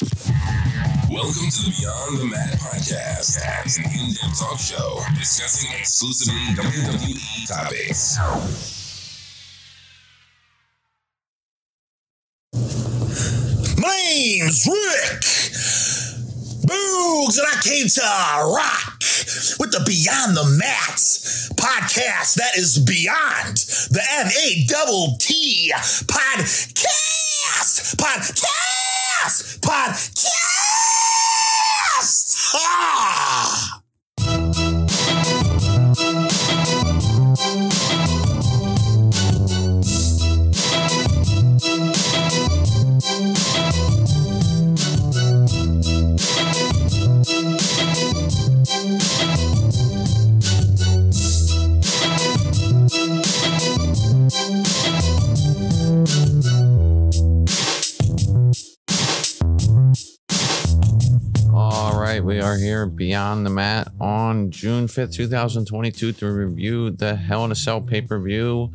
Welcome to the Beyond the Mat podcast, an in depth talk show discussing exclusively WWE topics. My name's Rick Boogs, and I came to rock with the Beyond the Mats podcast that is beyond the M A podcast. Podcast. Podcast. Ah! Are here beyond the mat on June 5th, 2022 to review the Hell in a Cell pay per view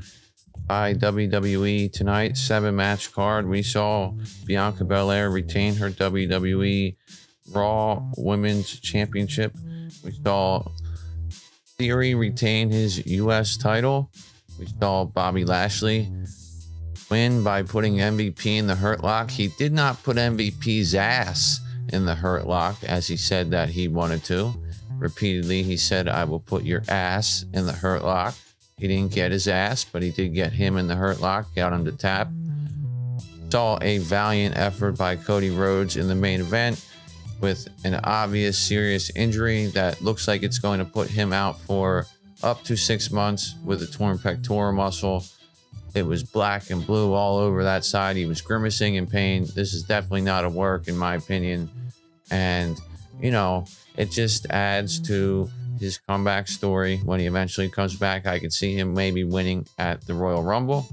by WWE tonight. Seven match card. We saw Bianca Belair retain her WWE Raw Women's Championship. We saw Theory retain his U.S. title. We saw Bobby Lashley win by putting MVP in the Hurt Lock. He did not put MVP's ass in the Hurt Lock as he said that he wanted to. Repeatedly, he said, I will put your ass in the Hurt Lock. He didn't get his ass, but he did get him in the Hurt Lock, got him to tap. Saw a valiant effort by Cody Rhodes in the main event with an obvious serious injury that looks like it's going to put him out for up to six months with a torn pectoral muscle. It was black and blue all over that side. He was grimacing in pain. This is definitely not a work, in my opinion. And, you know, it just adds to his comeback story. When he eventually comes back, I could see him maybe winning at the Royal Rumble.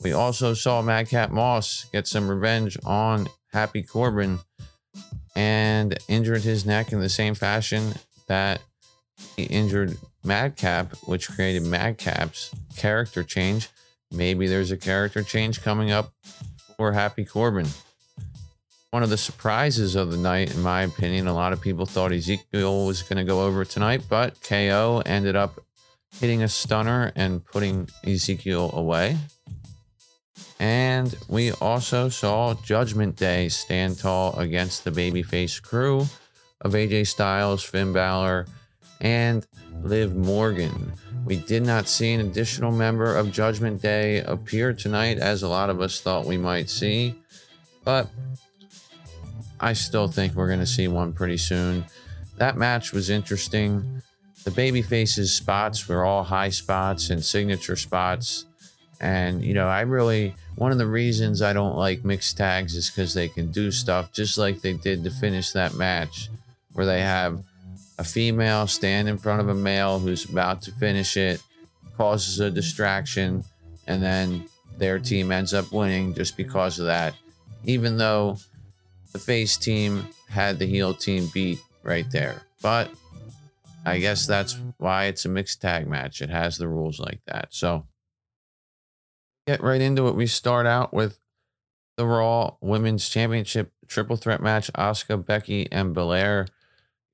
We also saw Madcap Moss get some revenge on Happy Corbin and injured his neck in the same fashion that he injured Madcap, which created Madcap's character change. Maybe there's a character change coming up for Happy Corbin. One of the surprises of the night, in my opinion, a lot of people thought Ezekiel was going to go over tonight, but KO ended up hitting a stunner and putting Ezekiel away. And we also saw Judgment Day stand tall against the babyface crew of AJ Styles, Finn Balor, and Liv Morgan. We did not see an additional member of Judgment Day appear tonight, as a lot of us thought we might see, but I still think we're going to see one pretty soon. That match was interesting. The babyfaces spots were all high spots and signature spots. And, you know, I really, one of the reasons I don't like mixed tags is because they can do stuff just like they did to finish that match, where they have a female stand in front of a male who's about to finish it, causes a distraction, and then their team ends up winning just because of that. Even though the face team had the heel team beat right there. But I guess that's why it's a mixed tag match. It has the rules like that. So get right into it. We start out with the Raw Women's Championship triple threat match: Asuka, Becky, and Belair.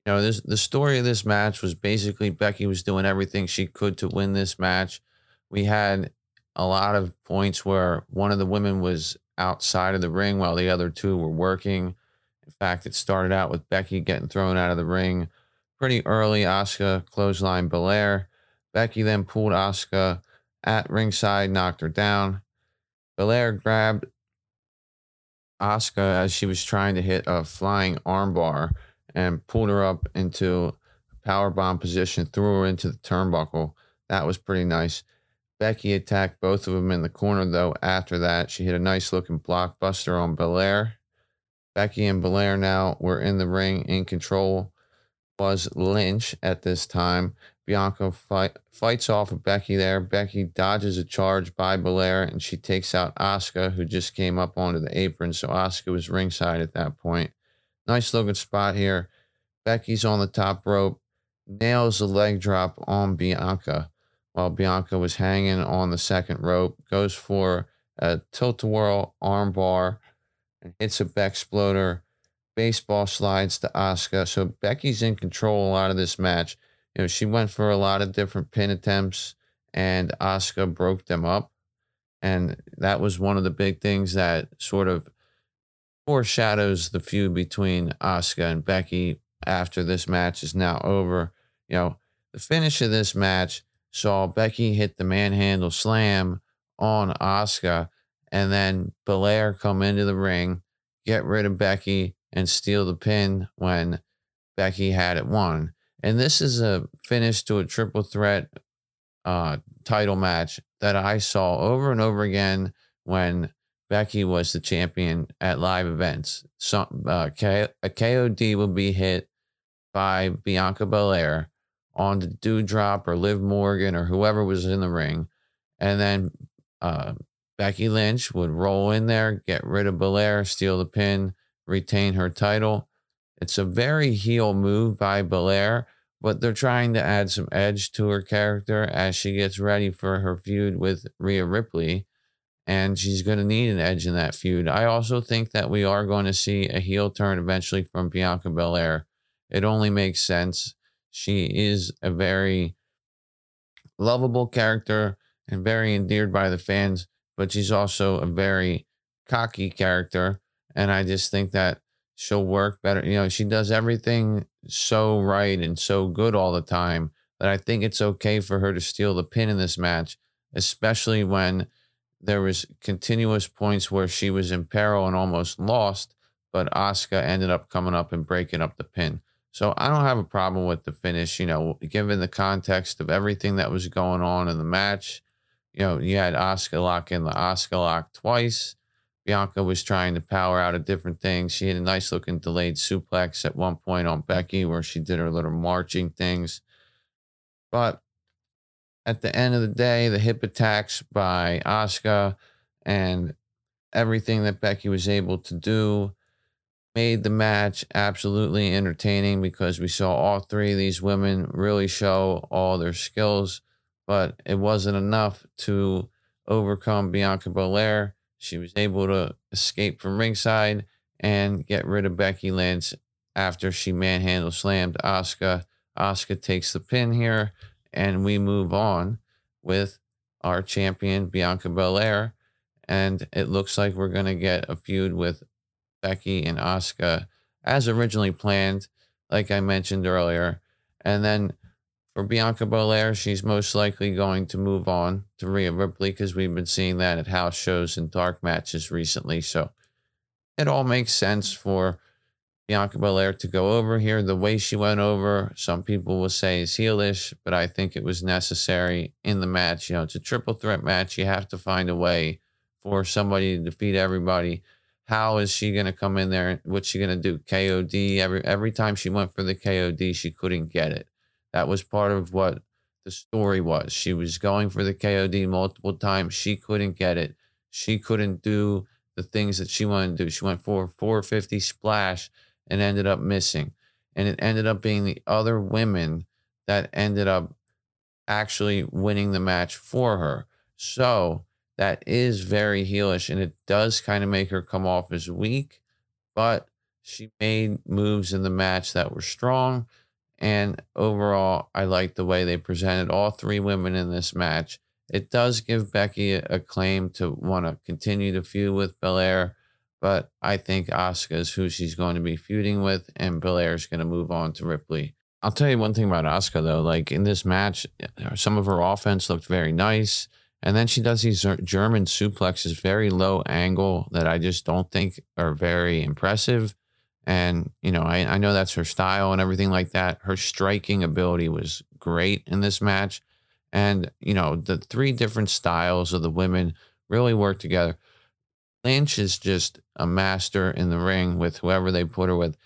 You know, this the story of this match was basically Becky was doing everything she could to win this match. We had a lot of points where one of the women was outside of the ring while the other two were working. In fact, it started out with Becky getting thrown out of the ring pretty early. Asuka clothesline Belair. Becky then pulled Asuka at ringside, knocked her down. Belair grabbed Asuka as she was trying to hit a flying armbar and pulled her up into a power bomb position, threw her into the turnbuckle. That was pretty nice. Becky attacked both of them in the corner, though. After that, she hit a nice looking blockbuster on Belair. Becky and Belair now were in the ring in control. Was Lynch at this time. Bianca fight, fights off of Becky there. Becky dodges a charge by Belair and she takes out Asuka, who just came up onto the apron. So Asuka was ringside at that point. Nice looking spot here. Becky's on the top rope, nails a leg drop on Bianca while Bianca was hanging on the second rope, goes for a tilt-a-whirl armbar and hits a back exploder. Baseball slides to Asuka. So Becky's in control a lot of this match. You know, she went for a lot of different pin attempts and Asuka broke them up. And that was one of the big things that sort of foreshadows the feud between Asuka and Becky after this match is now over. You know, the finish of this match saw Becky hit the manhandle slam on Asuka and then Belair come into the ring, get rid of Becky, and steal the pin when Becky had it won. And this is a finish to a triple threat uh, title match that I saw over and over again when Becky was the champion at live events. Some uh, K- a KOD will be hit by Bianca Belair on the Doudrop or Liv Morgan or whoever was in the ring, and then uh, Becky Lynch would roll in there, get rid of Belair, steal the pin, retain her title. It's a very heel move by Belair, but they're trying to add some edge to her character as she gets ready for her feud with Rhea Ripley. And she's going to need an edge in that feud. I also think that we are going to see a heel turn eventually from Bianca Belair. It only makes sense. She is a very lovable character and very endeared by the fans, but she's also a very cocky character. And I just think that she'll work better. You know, she does everything so right and so good all the time that I think it's okay for her to steal the pin in this match, especially when there was continuous points where she was in peril and almost lost, but Asuka ended up coming up and breaking up the pin. So I don't have a problem with the finish, you know, given the context of everything that was going on in the match. You know, you had Asuka lock in the Asuka lock twice. Bianca was trying to power out of different things. She had a nice looking delayed suplex at one point on Becky where she did her little marching things. But at the end of the day, the hip attacks by Asuka and everything that Becky was able to do made the match absolutely entertaining because we saw all three of these women really show all their skills, but it wasn't enough to overcome Bianca Belair. She was able to escape from ringside and get rid of Becky Lynch after she manhandle slammed Asuka. Asuka takes the pin here, and we move on with our champion Bianca Belair. And it looks like we're going to get a feud with Becky and Asuka as originally planned, like I mentioned earlier. And then for Bianca Belair, she's most likely going to move on to Rhea Ripley because we've been seeing that at house shows and dark matches recently. So it all makes sense for Bianca Belair to go over here. The way she went over, some people will say is heelish, but I think it was necessary in the match. You know, it's a triple threat match. You have to find a way for somebody to defeat everybody how is she going to come in there? What's she going to do? KOD every every time she went for the KOD, she couldn't get it. That was part of what the story was. She was going for the KOD multiple times. She couldn't get it. She couldn't do the things that she wanted to do. She went for 450 splash and ended up missing. And it ended up being the other women that ended up actually winning the match for her. So that is very heelish and it does kind of make her come off as weak, but she made moves in the match that were strong. And overall, I like the way they presented all three women in this match. it does give Becky a, a claim to want to continue to feud with Belair, but I think Asuka is who she's going to be feuding with, and Belair is going to move on to Ripley. I'll tell you one thing about Asuka though. Like in this match, some of her offense looked very nice, and then she does these German suplexes, very low angle that I just don't think are very impressive. And you know, I, I know that's her style and everything like that. Her striking ability was great in this match, and you know, the three different styles of the women really work together. Lynch is just a master in the ring with whoever they put her with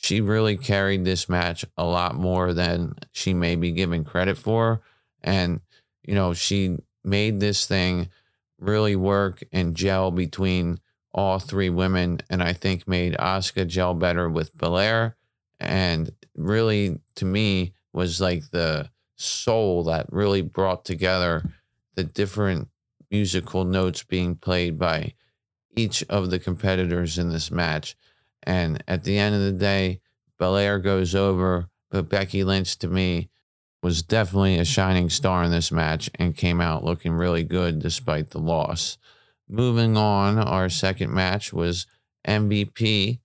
she really carried this match a lot more than she may be given credit for. And, you know, she made this thing really work and gel between all three women. And I think made Asuka gel better with Belair. And really, to me, was like the soul that really brought together the different musical notes being played by each of the competitors in this match. And at the end of the day, Belair goes over, but Becky Lynch to me was definitely a shining star in this match and came out looking really good despite the loss. Moving on, our second match was MVP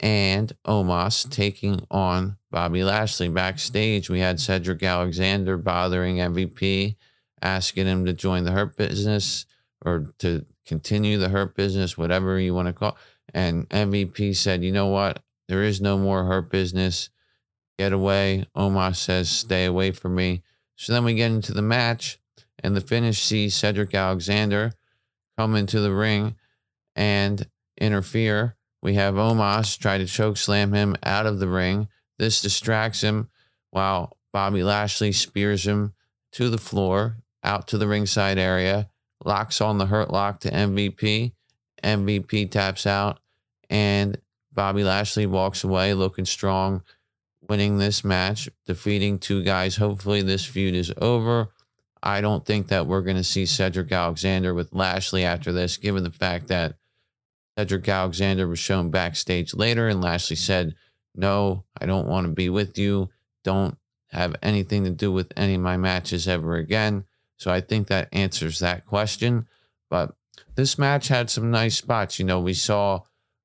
and Omos taking on Bobby Lashley. Backstage, we had Cedric Alexander bothering MVP, asking him to join the Hurt business or to continue the Hurt business, whatever you want to call it. And MVP said, you know what? There is no more Hurt business. Get away. Omos says, stay away from me. So then we get into the match, and the finish sees Cedric Alexander come into the ring and interfere. We have Omos try to choke slam him out of the ring. This distracts him while Bobby Lashley spears him to the floor, out to the ringside area, locks on the hurt lock to MVP. MVP taps out, and Bobby Lashley walks away looking strong, winning this match, defeating two guys. Hopefully, this feud is over. I don't think that we're going to see Cedric Alexander with Lashley after this, given the fact that Cedric Alexander was shown backstage later and Lashley said, No, I don't want to be with you. Don't have anything to do with any of my matches ever again. So I think that answers that question. But this match had some nice spots. You know, we saw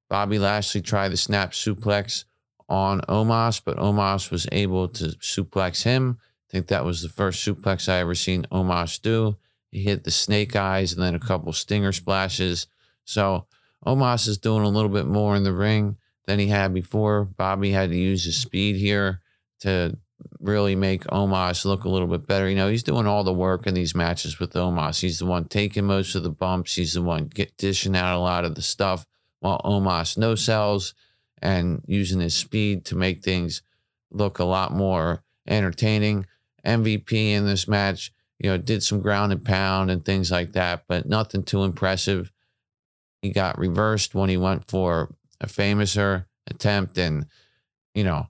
Bobby Lashley try the snap suplex on Omos, but Omos was able to suplex him. I think that was the first suplex I ever seen Omos do. He hit the snake eyes and then a couple stinger splashes. So Omos is doing a little bit more in the ring than he had before. Bobby had to use his speed here to really make Omos look a little bit better. You know, he's doing all the work in these matches with Omos. He's the one taking most of the bumps. He's the one get, dishing out a lot of the stuff while Omos no sells and using his speed to make things look a lot more entertaining. MVP in this match, you know, did some ground and pound and things like that, but nothing too impressive. He got reversed when he went for a famouser attempt. And, you know,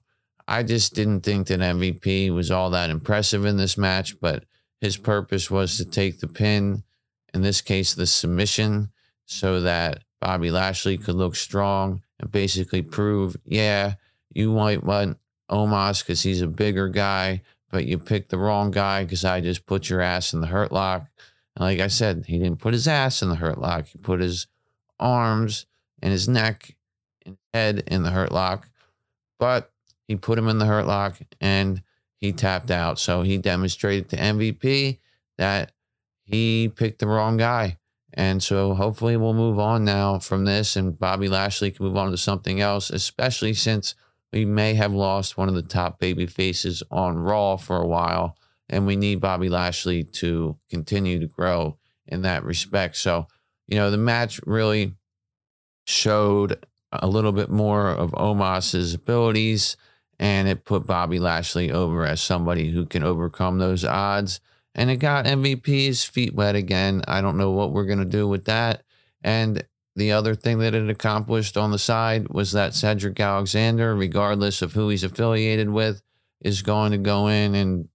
I just didn't think that MVP was all that impressive in this match, but his purpose was to take the pin, in this case, the submission, so that Bobby Lashley could look strong and basically prove, yeah, you might want Omos because he's a bigger guy, but you picked the wrong guy because I just put your ass in the hurt lock. And like I said, he didn't put his ass in the hurt lock. He put his arms and his neck and head in the hurt lock. But he put him in the hurt lock and he tapped out. So he demonstrated to MVP that he picked the wrong guy. And so hopefully we'll move on now from this and Bobby Lashley can move on to something else, especially since we may have lost one of the top baby faces on Raw for a while. And we need Bobby Lashley to continue to grow in that respect. So, you know, the match really showed a little bit more of Omos's abilities and it put Bobby Lashley over as somebody who can overcome those odds and it got MVP's feet wet again. I don't know what we're going to do with that. And the other thing that it accomplished on the side was that Cedric Alexander, regardless of who he's affiliated with, is going to go in and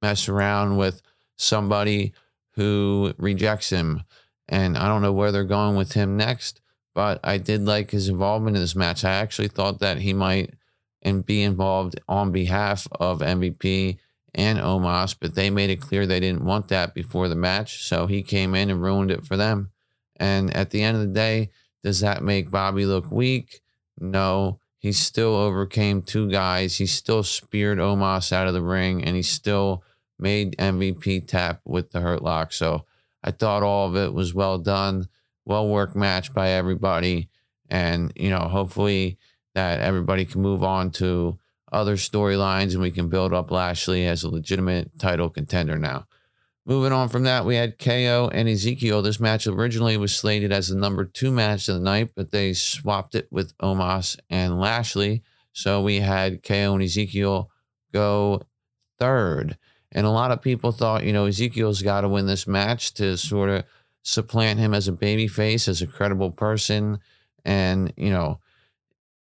mess around with somebody who rejects him. And I don't know where they're going with him next, but I did like his involvement in this match. I actually thought that he might and be involved on behalf of MVP and Omos, but they made it clear they didn't want that before the match. So he came in and ruined it for them. And at the end of the day, does that make Bobby look weak? No. He still overcame two guys. He still speared Omos out of the ring and he still made MVP tap with the hurt lock. So I thought all of it was well done, well worked match by everybody. And, you know, hopefully that everybody can move on to other storylines and we can build up Lashley as a legitimate title contender now. Moving on from that, we had KO and Ezekiel. This match originally was slated as the number two match of the night, but they swapped it with Omos and Lashley. So we had KO and Ezekiel go third. And a lot of people thought, you know, Ezekiel's got to win this match to sort of supplant him as a babyface, as a credible person. And, you know,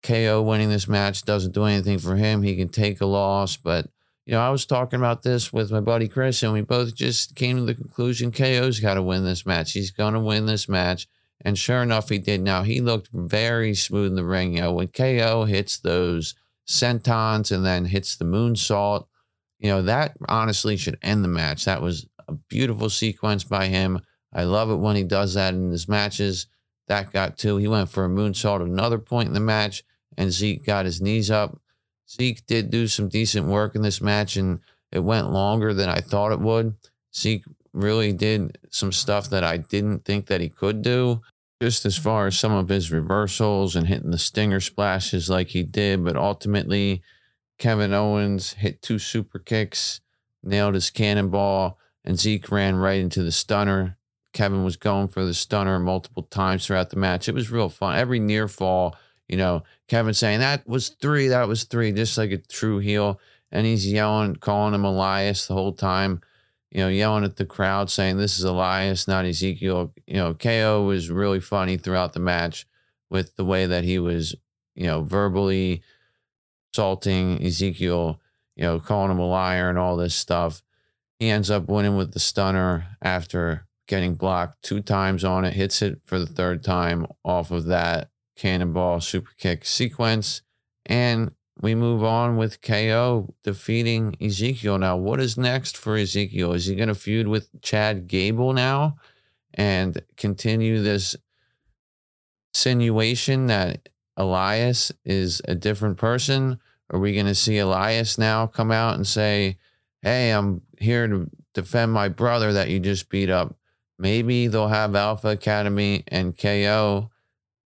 KO winning this match doesn't do anything for him. He can take a loss, but you know, I was talking about this with my buddy Chris, and we both just came to the conclusion KO's got to win this match. He's going to win this match. And sure enough, he did. Now, he looked very smooth in the ring. You know, when KO hits those sentons and then hits the moonsault, you know, that honestly should end the match. That was a beautiful sequence by him. I love it when he does that in his matches. That got two. He went for a moonsault at another point in the match, and Zeke got his knees up Zeke did do some decent work in this match, and it went longer than I thought it would. Zeke really did some stuff that I didn't think that he could do, just as far as some of his reversals and hitting the stinger splashes like he did. But ultimately, Kevin Owens hit two super kicks, nailed his cannonball, and Zeke ran right into the stunner. Kevin was going for the stunner multiple times throughout the match. It was real fun. Every near fall you know, Kevin saying that was three, that was three, just like a true heel. And he's yelling, calling him Elias the whole time, you know, yelling at the crowd saying this is Elias, not Ezekiel. You know, KO was really funny throughout the match with the way that he was, you know, verbally assaulting Ezekiel, you know, calling him a liar and all this stuff. He ends up winning with the stunner after getting blocked two times on it, hits it for the third time off of that cannonball super kick sequence. And we move on with KO defeating Ezekiel. Now, what is next for Ezekiel? Is he going to feud with Chad Gable now and continue this insinuation that Elias is a different person? Are we going to see Elias now come out and say, Hey, I'm here to defend my brother that you just beat up? Maybe they'll have Alpha Academy and KO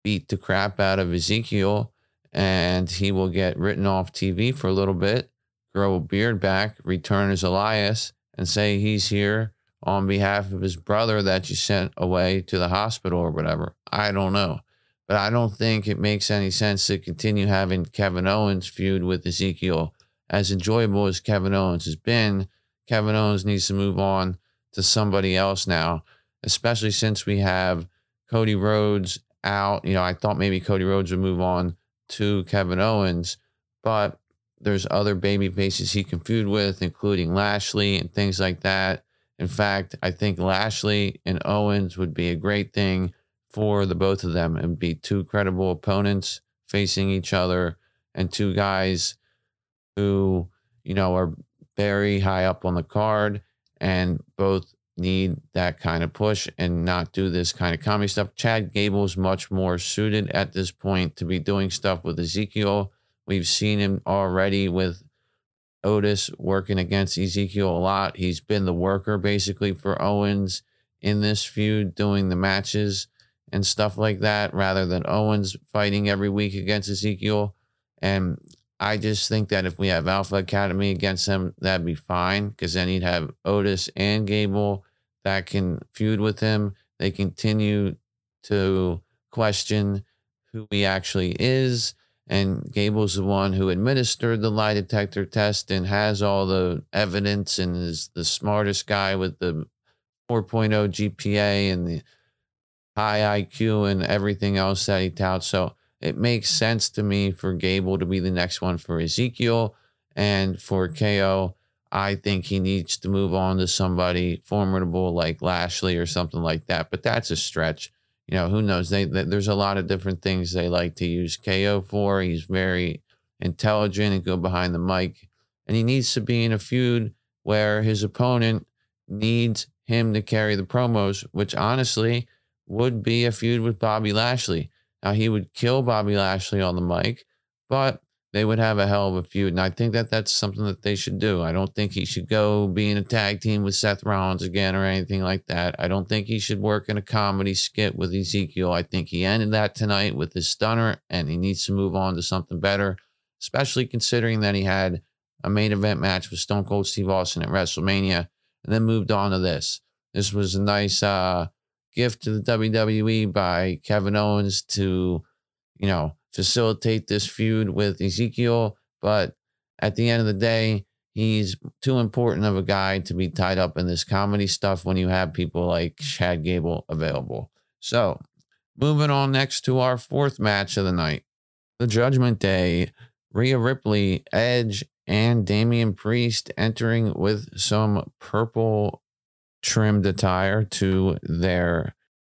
beat the crap out of Ezekiel and he will get written off TV for a little bit, grow a beard back, return as Elias, and say he's here on behalf of his brother that you sent away to the hospital or whatever. I don't know. But I don't think it makes any sense to continue having Kevin Owens feud with Ezekiel. As enjoyable as Kevin Owens has been, Kevin Owens needs to move on to somebody else now, especially since we have Cody Rhodes out. You know, I thought maybe Cody Rhodes would move on to Kevin Owens, but there's other baby faces he can feud with, including Lashley and things like that. In fact, I think Lashley and Owens would be a great thing for the both of them and be two credible opponents facing each other and two guys who, you know, are very high up on the card and both need that kind of push and not do this kind of comedy stuff. Chad Gable is much more suited at this point to be doing stuff with Ezekiel. We've seen him already with Otis working against Ezekiel a lot. He's been the worker basically for Owens in this feud, doing the matches and stuff like that, rather than Owens fighting every week against Ezekiel. And I just think that if we have Alpha Academy against him, that'd be fine because then he'd have Otis and Gable that can feud with him. They continue to question who he actually is. And Gable's the one who administered the lie detector test and has all the evidence and is the smartest guy with the 4.0 GPA and the high IQ and everything else that he touts. So it makes sense to me for Gable to be the next one for Ezekiel and for KO. I think he needs to move on to somebody formidable like Lashley or something like that. But that's a stretch. You know, who knows? They, they, there's a lot of different things they like to use KO for. He's very intelligent and go behind the mic, and he needs to be in a feud where his opponent needs him to carry the promos, which honestly would be a feud with Bobby Lashley. Now, he would kill Bobby Lashley on the mic, but they would have a hell of a feud. And I think that that's something that they should do. I don't think he should go be in a tag team with Seth Rollins again or anything like that. I don't think he should work in a comedy skit with Ezekiel. I think he ended that tonight with his stunner and he needs to move on to something better, especially considering that he had a main event match with Stone Cold Steve Austin at WrestleMania and then moved on to this. This was a nice uh, gift to the WWE by Kevin Owens to, you know, facilitate this feud with Ezekiel. But at the end of the day, he's too important of a guy to be tied up in this comedy stuff when you have people like Chad Gable available. So, moving on next to our fourth match of the night the Judgment Day. Rhea Ripley, Edge, and Damian Priest entering with some purple trimmed attire to their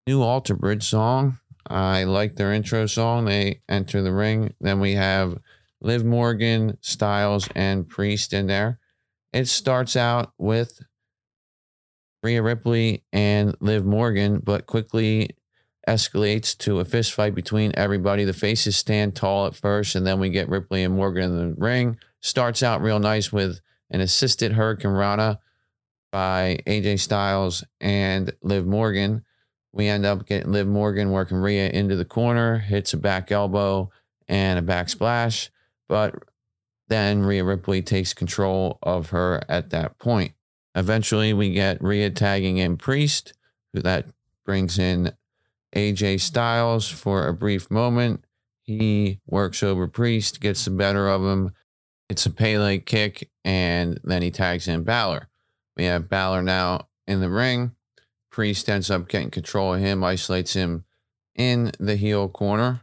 new Alter Bridge song. I like their intro song. They enter the ring. Then we have Liv Morgan, Styles, and Priest in there. It starts out with Rhea Ripley and Liv Morgan, but quickly escalates to a fist fight between everybody. The faces stand tall at first, and then we get Ripley and Morgan in the ring. Starts out real nice with an assisted Hurricane Rana by AJ Styles and Liv Morgan. We end up getting Liv Morgan working Rhea into the corner, hits a back elbow and a back splash. But then Rhea Ripley takes control of her at that point. Eventually, we get Rhea tagging in Priest, who that brings in AJ Styles for a brief moment. He works over Priest, gets the better of him. It's a Pele kick, and then he tags in Balor. We have Balor now in the ring. Priest ends up getting control of him, isolates him in the heel corner.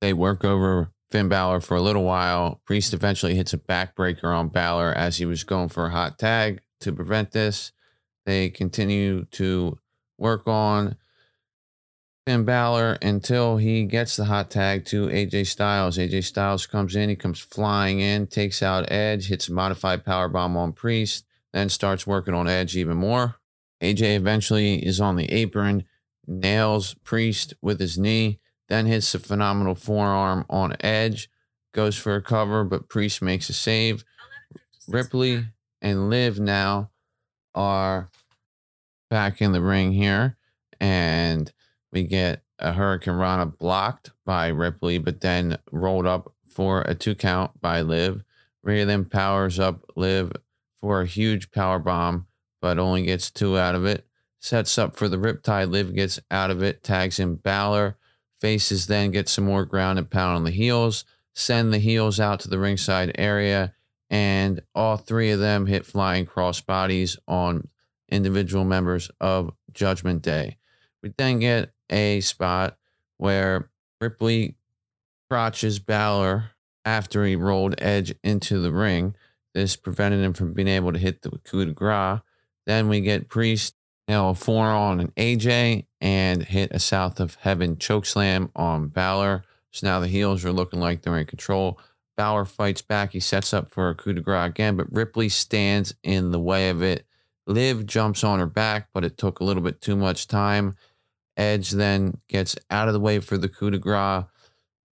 They work over Finn Balor for a little while. Priest eventually hits a backbreaker on Balor as he was going for a hot tag to prevent this. They continue to work on Finn Balor until he gets the hot tag to AJ Styles. AJ Styles comes in, he comes flying in, takes out Edge, hits a modified power bomb on Priest, then starts working on Edge even more. AJ eventually is on the apron, nails Priest with his knee, then hits a phenomenal forearm on Edge, goes for a cover, but Priest makes a save. Ripley and Liv now are back in the ring here, and we get a Hurricane Rana blocked by Ripley, but then rolled up for a two count by Liv. Rhea then powers up Liv for a huge power bomb but only gets two out of it. Sets up for the Riptide. Liv gets out of it, tags in Balor. Faces then get some more ground and pound on the heels. Send the heels out to the ringside area, and all three of them hit flying cross bodies on individual members of Judgment Day. We then get a spot where Ripley crotches Balor after he rolled Edge into the ring. This prevented him from being able to hit the coup de grace. Then we get Priest nail a forearm on an AJ and hit a South of Heaven chokeslam on Balor. So now the heels are looking like they're in control. Balor fights back. He sets up for a coup de grace again, but Ripley stands in the way of it. Liv jumps on her back, but it took a little bit too much time. Edge then gets out of the way for the coup de grace.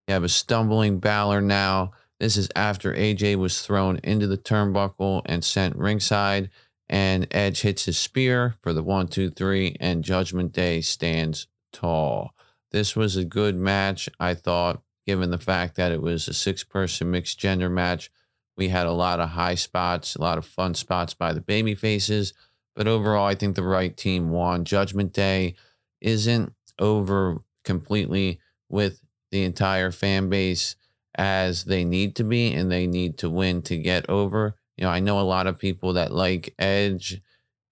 You have a stumbling Balor now. This is after AJ was thrown into the turnbuckle and sent ringside and Edge hits his spear for the one, two, three, and Judgment Day stands tall. This was a good match, I thought, given the fact that it was a six person mixed gender match. We had a lot of high spots, a lot of fun spots by the baby faces, but overall, I think the right team won. Judgment Day isn't over completely with the entire fan base as they need to be, and they need to win to get over. You know, I know a lot of people that like Edge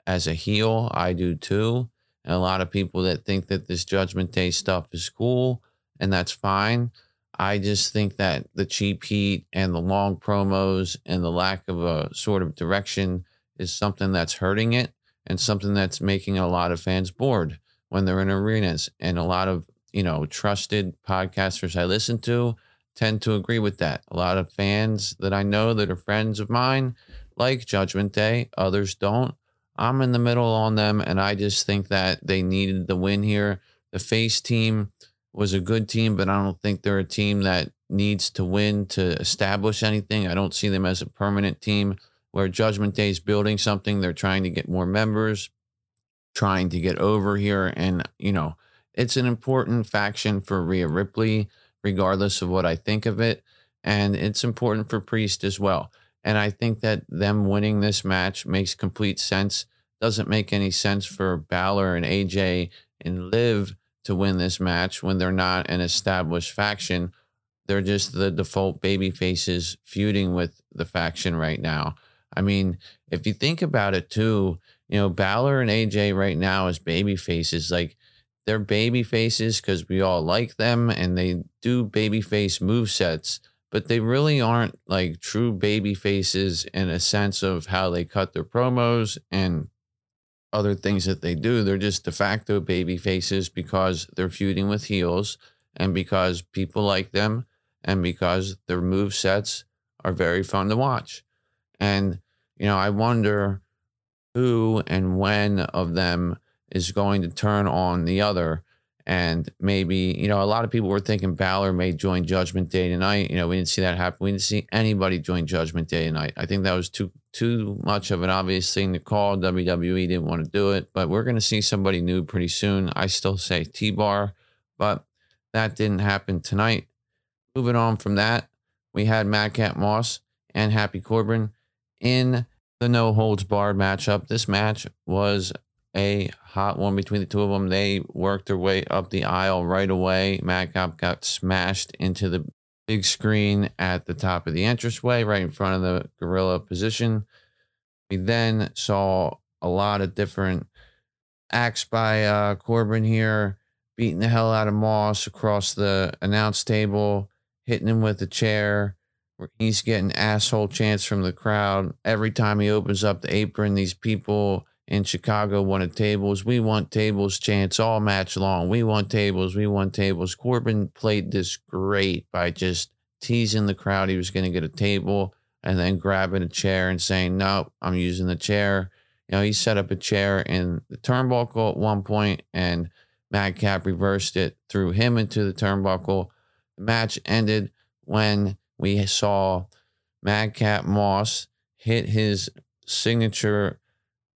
as a heel. I do too. And a lot of people that think that this Judgment Day stuff is cool, and that's fine. I just think that the cheap heat and the long promos and the lack of a sort of direction is something that's hurting it and something that's making a lot of fans bored when they're in arenas. And a lot of, you know, trusted podcasters I listen to tend to agree with that. A lot of fans that I know that are friends of mine like Judgment Day, others don't. I'm in the middle on them, and I just think that they needed the win here. The face team was a good team, but I don't think they're a team that needs to win to establish anything. I don't see them as a permanent team where Judgment Day is building something. They're trying to get more members, trying to get over here. And, you know, it's an important faction for Rhea Ripley, regardless of what I think of it. And it's important for Priest as well. And I think that them winning this match makes complete sense. Doesn't make any sense for Balor and AJ and Liv to win this match when they're not an established faction. They're just the default baby faces feuding with the faction right now. I mean, if you think about it too, you know, Balor and AJ right now as baby faces, like they're baby faces because we all like them and they do baby face move sets, but they really aren't like true baby faces in a sense of how they cut their promos and other things that they do. They're just de facto baby faces because they're feuding with heels and because people like them and because their move sets are very fun to watch. And, you know, I wonder who and when of them is going to turn on the other. And maybe, you know, a lot of people were thinking Balor may join Judgment Day tonight. You know, we didn't see that happen. We didn't see anybody join Judgment Day tonight. I think that was too too much of an obvious thing to call. WWE didn't want to do it, but we're going to see somebody new pretty soon. I still say T Bar, but that didn't happen tonight. Moving on from that, we had Madcap Moss and Happy Corbin in the no holds barred matchup. This match was a hot one between the two of them. They worked their way up the aisle right away. Madcap got smashed into the big screen at the top of the entranceway, right in front of the gorilla position. We then saw a lot of different acts by uh, Corbin here, beating the hell out of Moss across the announce table, hitting him with a chair. Where he's getting asshole chants from the crowd every time he opens up the apron. These people in Chicago wanted tables. We want tables chants all match long. We want tables. We want tables. Corbin played this great by just teasing the crowd he was going to get a table and then grabbing a chair and saying, Nope, I'm using the chair. You know, he set up a chair in the turnbuckle at one point and Madcap reversed it, threw him into the turnbuckle. The match ended when we saw Madcap Moss hit his signature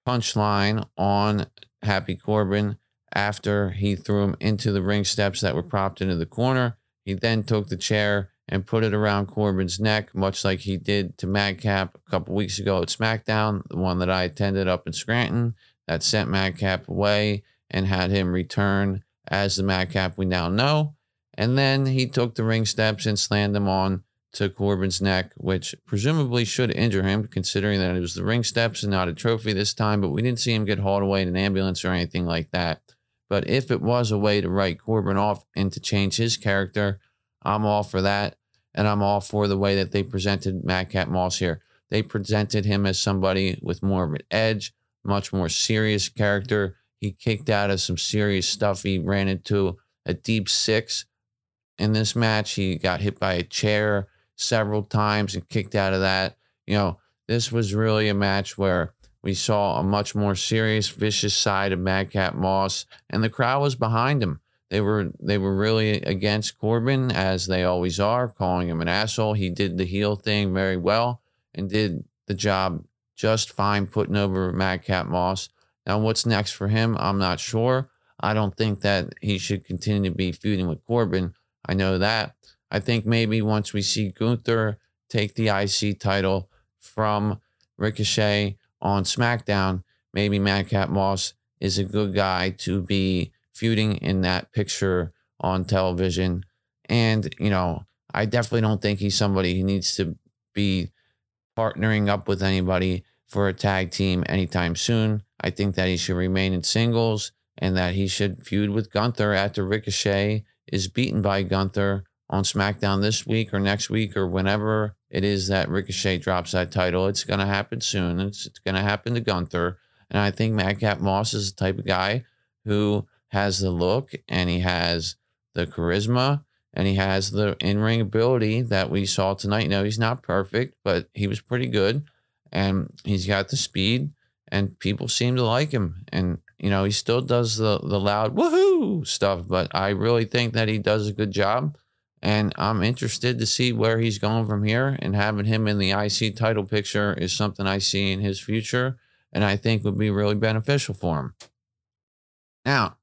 punchline on Happy Corbin after he threw him into the ring steps that were propped into the corner. He then took the chair and put it around Corbin's neck, much like he did to Madcap a couple weeks ago at SmackDown, the one that I attended up in Scranton, that sent Madcap away and had him return as the Madcap we now know. And then he took the ring steps and slammed them on to Corbin's neck, which presumably should injure him, considering that it was the ring steps and not a trophy this time. But we didn't see him get hauled away in an ambulance or anything like that. But if it was a way to write Corbin off and to change his character, I'm all for that. And I'm all for the way that they presented Madcap Moss here. They presented him as somebody with more of an edge, much more serious character. He kicked out of some serious stuff. He ran into a deep six in this match. He got hit by a chair several times and kicked out of that. You know, this was really a match where we saw a much more serious, vicious side of Madcap Moss, and the crowd was behind him. They were they were really against Corbin as they always are, calling him an asshole. He did the heel thing very well and did the job just fine, putting over Madcap Moss. Now, what's next for him? I'm not sure. I don't think that he should continue to be feuding with Corbin. I know that. I think maybe once we see Gunther take the IC title from Ricochet on SmackDown, maybe Madcap Moss is a good guy to be feuding in that picture on television. And, you know, I definitely don't think he's somebody who needs to be partnering up with anybody for a tag team anytime soon. I think that he should remain in singles and that he should feud with Gunther after Ricochet is beaten by Gunther on SmackDown this week or next week or whenever it is that Ricochet drops that title. It's going to happen soon. It's, it's going to happen to Gunther. And I think Madcap Moss is the type of guy who has the look and he has the charisma and he has the in ring ability that we saw tonight. No, he's not perfect, but he was pretty good. and he's got the speed, and people seem to like him. And you know, he still does the the loud woohoo stuff, but I really think that he does a good job. And I'm interested to see where he's going from here. And having him in the IC title picture is something I see in his future, and I think would be really beneficial for him. Now,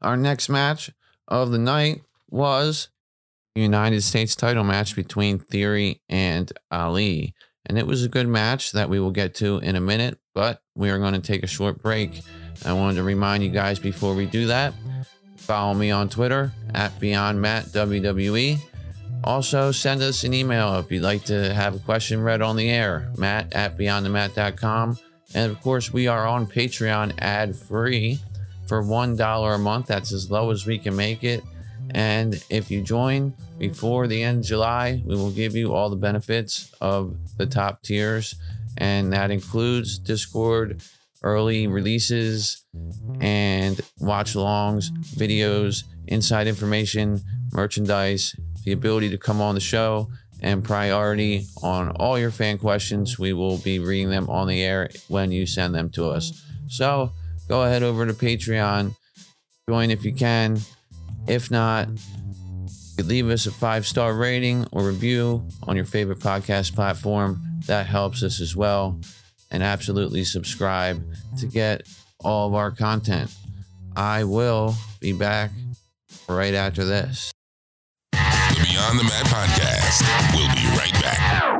our next match of the night was United States title match between Theory and Ali. And it was a good match that we will get to in a minute, but we are going to take a short break. I wanted to remind you guys before we do that follow me on Twitter at Beyond Matt WWE. Also, send us an email if you'd like to have a question read on the air, matt at beyondthemat.com. And of course, we are on Patreon ad free for $1 a month. That's as low as we can make it. And if you join before the end of July, we will give you all the benefits of the top tiers. And that includes Discord, early releases, and watch alongs, videos, inside information, merchandise, the ability to come on the show, and priority on all your fan questions. We will be reading them on the air when you send them to us. So go ahead over to Patreon, join if you can. If not, leave us a five star rating or review on your favorite podcast platform. That helps us as well. And absolutely subscribe to get all of our content. I will be back right after this. The Beyond the Mat Podcast. We'll be right back.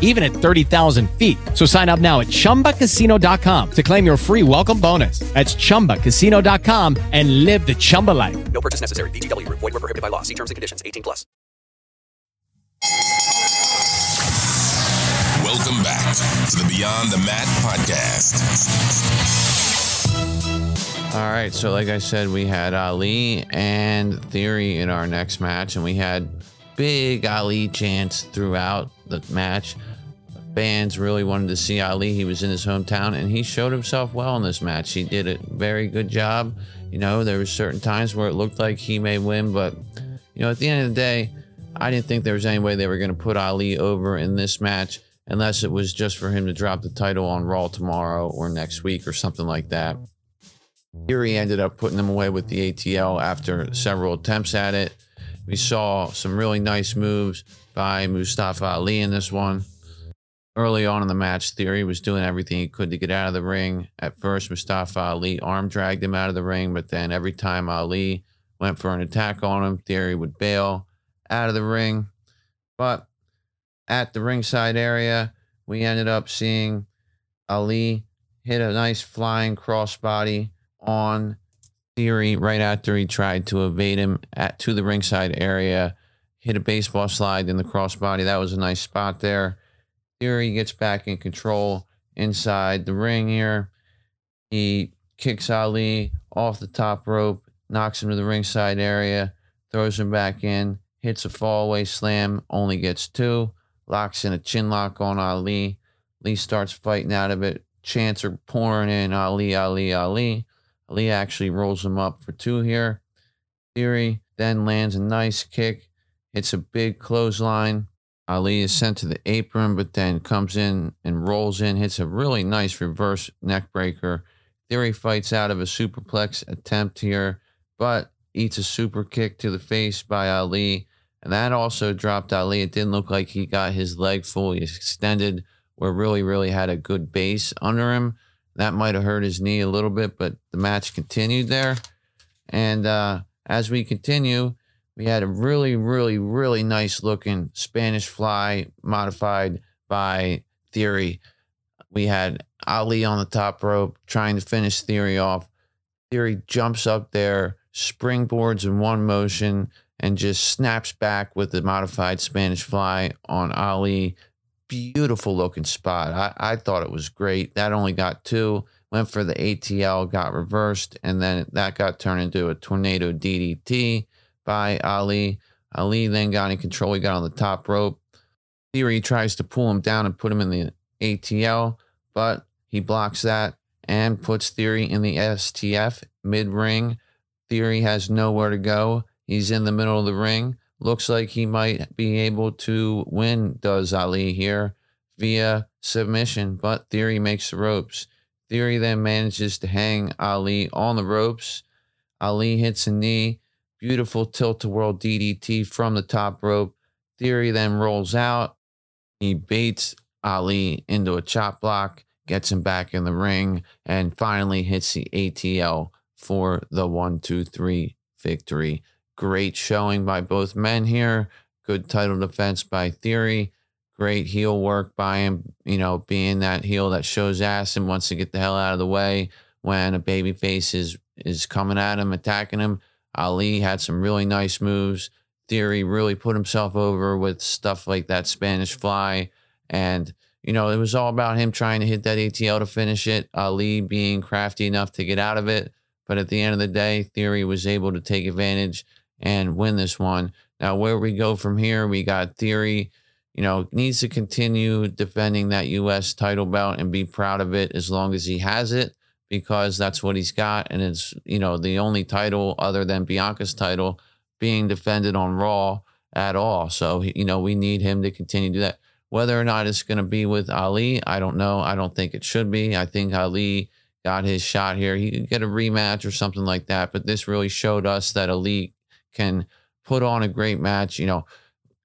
even at 30,000 feet. So sign up now at chumbacasino.com to claim your free welcome bonus. That's chumbacasino.com and live the Chumba life. No purchase necessary. VGW Group. Void were prohibited by law. See terms and conditions. 18 plus. Welcome back to the Beyond the Mat Podcast. All right, so like I said, we had Ali and Theory in our next match, and we had big Ali chance throughout the match. Fans really wanted to see Ali. He was in his hometown, and he showed himself well in this match. He did a very good job. You know, there were certain times where it looked like he may win, but you know, at the end of the day, I didn't think there was any way they were going to put Ali over in this match unless it was just for him to drop the title on Raw tomorrow or next week or something like that. Theory ended up putting him away with the ATL after several attempts at it. We saw some really nice moves by Mustafa Ali in this one. Early on in the match, Theory was doing everything he could to get out of the ring. At first, Mustafa Ali arm dragged him out of the ring, but then every time Ali went for an attack on him, Theory would bail out of the ring. But at the ringside area, we ended up seeing Ali hit a nice flying crossbody on Theory right after he tried to evade him at to the ringside area. Hit a baseball slide in the crossbody. That was a nice spot there. Theory gets back in control inside the ring here. He kicks Ali off the top rope, knocks him to the ringside area, throws him back in, hits a fallaway slam, only gets two, locks in a chin lock on Ali. Lee starts fighting out of it. Chants are pouring in Ali, Ali, Ali. Ali actually rolls him up for two here. Theory then lands a nice kick, hits a big clothesline. Ali is sent to the apron, but then comes in and rolls in, hits a really nice reverse neck breaker. Theory fights out of a superplex attempt here, but eats a super kick to the face by Ali. And that also dropped Ali. It didn't look like he got his leg fully extended, or really, really had a good base under him. That might have hurt his knee a little bit, but the match continued there. And uh, as we continue, we had a really, really, really nice looking Spanish fly modified by Theory. We had Ali on the top rope trying to finish Theory off. Theory jumps up there, springboards in one motion, and just snaps back with the modified Spanish fly on Ali. Beautiful looking spot. I, I thought it was great. That only got two. Went for the ATL, got reversed, and then that got turned into a tornado DDT by Ali. Ali then got in control. He got on the top rope. Theory tries to pull him down and put him in the ATL, but he blocks that and puts Theory in the STF mid ring. Theory has nowhere to go. He's in the middle of the ring. Looks like he might be able to win, does Ali here via submission, but Theory makes the ropes. Theory then manages to hang Ali on the ropes. Ali hits a knee. Beautiful tilt-a-whirl DDT from the top rope. Theory then rolls out. He baits Ali into a chop block, gets him back in the ring, and finally hits the ATL for the one, two, three victory. Great showing by both men here. Good title defense by Theory. Great heel work by him, you know, being that heel that shows ass and wants to get the hell out of the way when a baby face is is coming at him, attacking him. Ali had some really nice moves. Theory really put himself over with stuff like that Spanish fly. And, you know, it was all about him trying to hit that ATL to finish it. Ali being crafty enough to get out of it. But at the end of the day, Theory was able to take advantage and win this one. Now, where we go from here, we got Theory, you know, needs to continue defending that U.S. title belt and be proud of it as long as he has it because that's what he's got. And it's, you know, the only title other than Bianca's title being defended on Raw at all. So, you know, we need him to continue to do that. Whether or not it's going to be with Ali, I don't know. I don't think it should be. I think Ali got his shot here. He could get a rematch or something like that. But this really showed us that Ali can put on a great match. You know,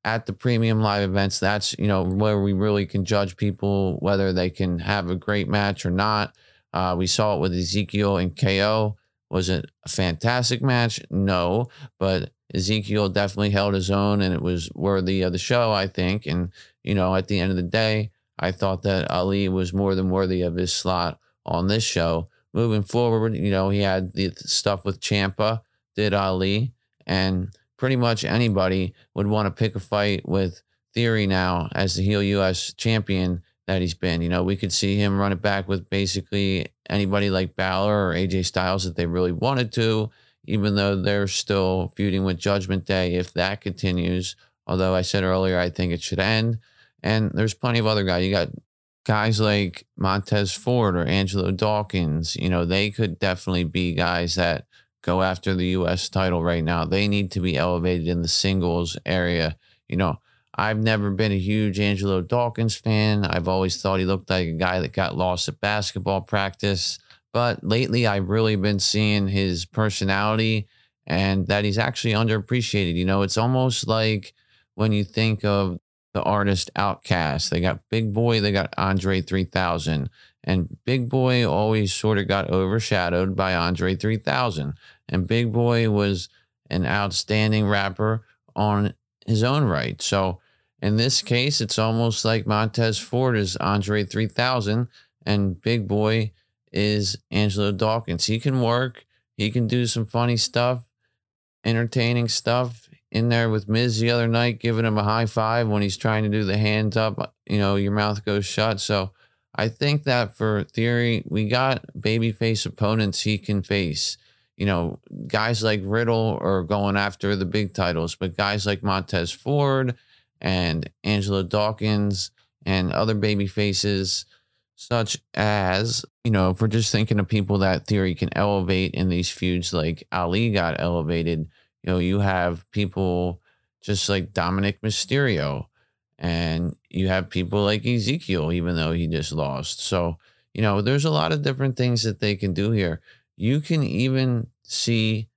at the premium live events, that's, you know, where we really can judge people whether they can have a great match or not. Uh, we saw it with Ezekiel and KO. Was it a fantastic match? No, but Ezekiel definitely held his own and it was worthy of the show, I think. And, you know, at the end of the day, I thought that Ali was more than worthy of his slot on this show. Moving forward, you know, he had the stuff with Ciampa, did Ali, and pretty much anybody would want to pick a fight with Theory now as the heel US champion that he's been. You know, we could see him run it back with basically anybody like Balor or AJ Styles if they really wanted to, even though they're still feuding with Judgment Day if that continues. Although I said earlier, I think it should end. And there's plenty of other guys. You got guys like Montez Ford or Angelo Dawkins. You know, they could definitely be guys that go after the U.S. title right now. They need to be elevated in the singles area. You know, I've never been a huge Angelo Dawkins fan. I've always thought he looked like a guy that got lost at basketball practice. But lately, I've really been seeing his personality and that he's actually underappreciated. You know, it's almost like when you think of the artist OutKast, they got Big Boi, they got Andre 3000. And Big Boi always sort of got overshadowed by Andre 3000. And Big Boi was an outstanding rapper on his own right. So in this case, it's almost like Montez Ford is Andre 3000 and Big Boi is Angelo Dawkins. He can work, he can do some funny stuff, entertaining stuff in there with Miz the other night, giving him a high five when he's trying to do the hands up, you know, your mouth goes shut. So I think that for theory, we got babyface opponents he can face. You know, guys like Riddle are going after the big titles, but guys like Montez Ford, and Angelo Dawkins and other baby faces, such as, you know, if we're just thinking of people that theory can elevate in these feuds, like Ali got elevated, you know, you have people just like Dominik Mysterio, and you have people like Ezekiel, even though he just lost. So, you know, there's a lot of different things that they can do here. You can even see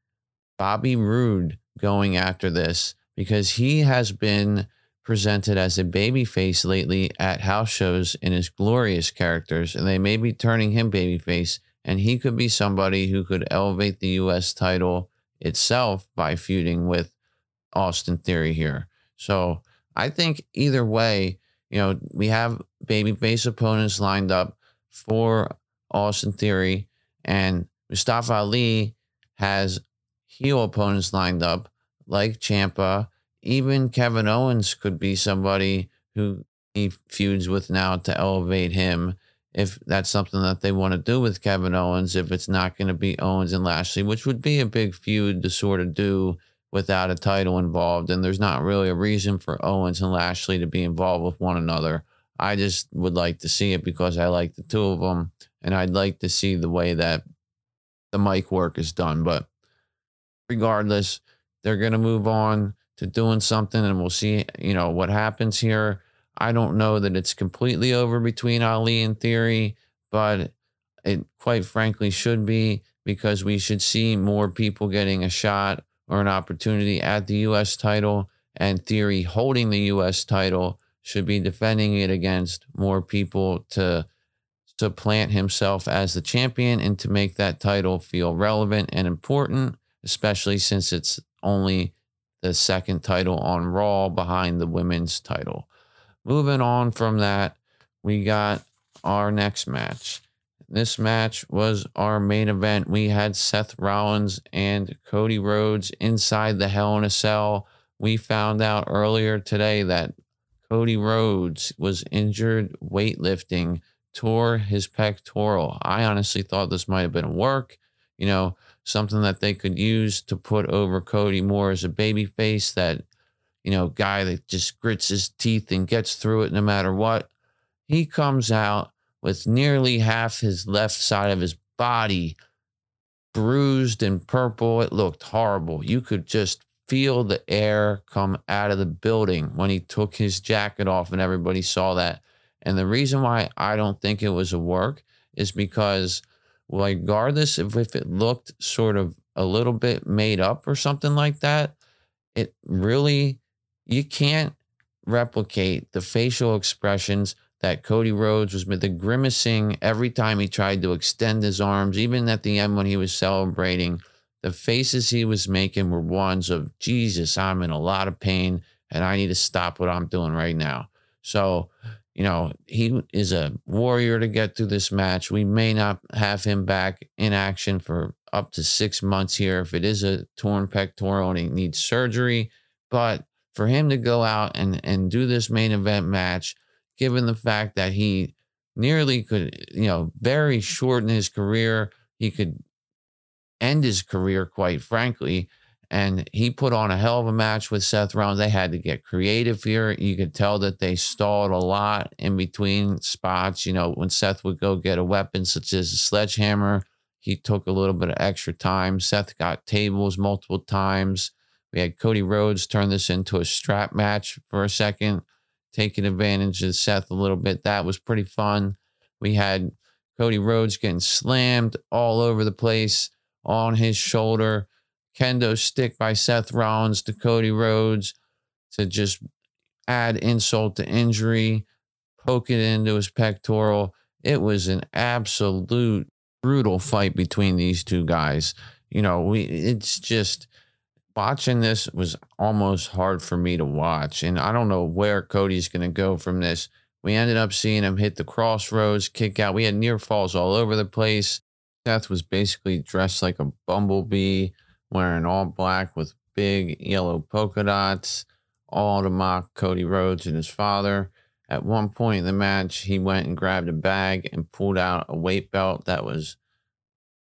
Bobby Roode going after this because he has been presented as a babyface lately at house shows in his glorious characters, and they may be turning him babyface, and he could be somebody who could elevate the U.S. title itself by feuding with Austin Theory here. So I think either way, you know, we have babyface opponents lined up for Austin Theory, and Mustafa Ali has heel opponents lined up like Ciampa even Kevin Owens could be somebody who he feuds with now to elevate him if that's something that they want to do with Kevin Owens, if it's not going to be Owens and Lashley, which would be a big feud to sort of do without a title involved. And there's not really a reason for Owens and Lashley to be involved with one another. I just would like to see it because I like the two of them. And I'd like to see the way that the mic work is done. But regardless, they're going to move on to doing something and we'll see, you know, what happens here. I don't know that it's completely over between Ali and Theory, but it quite frankly should be because we should see more people getting a shot or an opportunity at the U.S. title, and Theory holding the U.S. title should be defending it against more people to supplant himself as the champion and to make that title feel relevant and important, especially since it's only the second title on Raw behind the women's title. Moving on from that, we got our next match. This match was our main event. We had Seth Rollins and Cody Rhodes inside the Hell in a Cell. We found out earlier today that Cody Rhodes was injured weightlifting, tore his pectoral. I honestly thought this might have been a work, you know, something that they could use to put over Cody more as a baby face, that, you know, guy that just grits his teeth and gets through it no matter what. He comes out with nearly half his left side of his body bruised and purple. It looked horrible. You could just feel the air come out of the building when he took his jacket off, and everybody saw that. And the reason why I don't think it was a work is because, regardless of if it looked sort of a little bit made up or something like that, it really, you can't replicate the facial expressions that Cody Rhodes was with, the grimacing every time he tried to extend his arms, even at the end when he was celebrating. The faces he was making were ones of Jesus, I'm in a lot of pain and I need to stop what I'm doing right now. So, you know, he is a warrior to get through this match. We may not have him back in action for up to six months here if it is a torn pectoral and he needs surgery. But for him to go out and, and do this main event match, given the fact that he nearly could, you know, very shorten his career. He could end his career, quite frankly. And he put on a hell of a match with Seth Rollins. They had to get creative here. You could tell that they stalled a lot in between spots. You know, when Seth would go get a weapon such as a sledgehammer, he took a little bit of extra time. Seth got tables multiple times. We had Cody Rhodes turn this into a strap match for a second taking advantage of Seth a little bit. That was pretty fun. We had Cody Rhodes getting slammed all over the place on his shoulder. Kendo stick by Seth Rollins to Cody Rhodes to just add insult to injury, poke it into his pectoral. It was an absolute brutal fight between these two guys. You know, we it's just watching this was almost hard for me to watch. And I don't know where Cody's going to go from this. We ended up seeing him hit the Cross Rhodes, kick out. We had near falls all over the place. Seth was basically dressed like a bumblebee, wearing all black with big yellow polka dots, all to mock Cody Rhodes and his father. At one point in the match, he went and grabbed a bag and pulled out a weight belt that was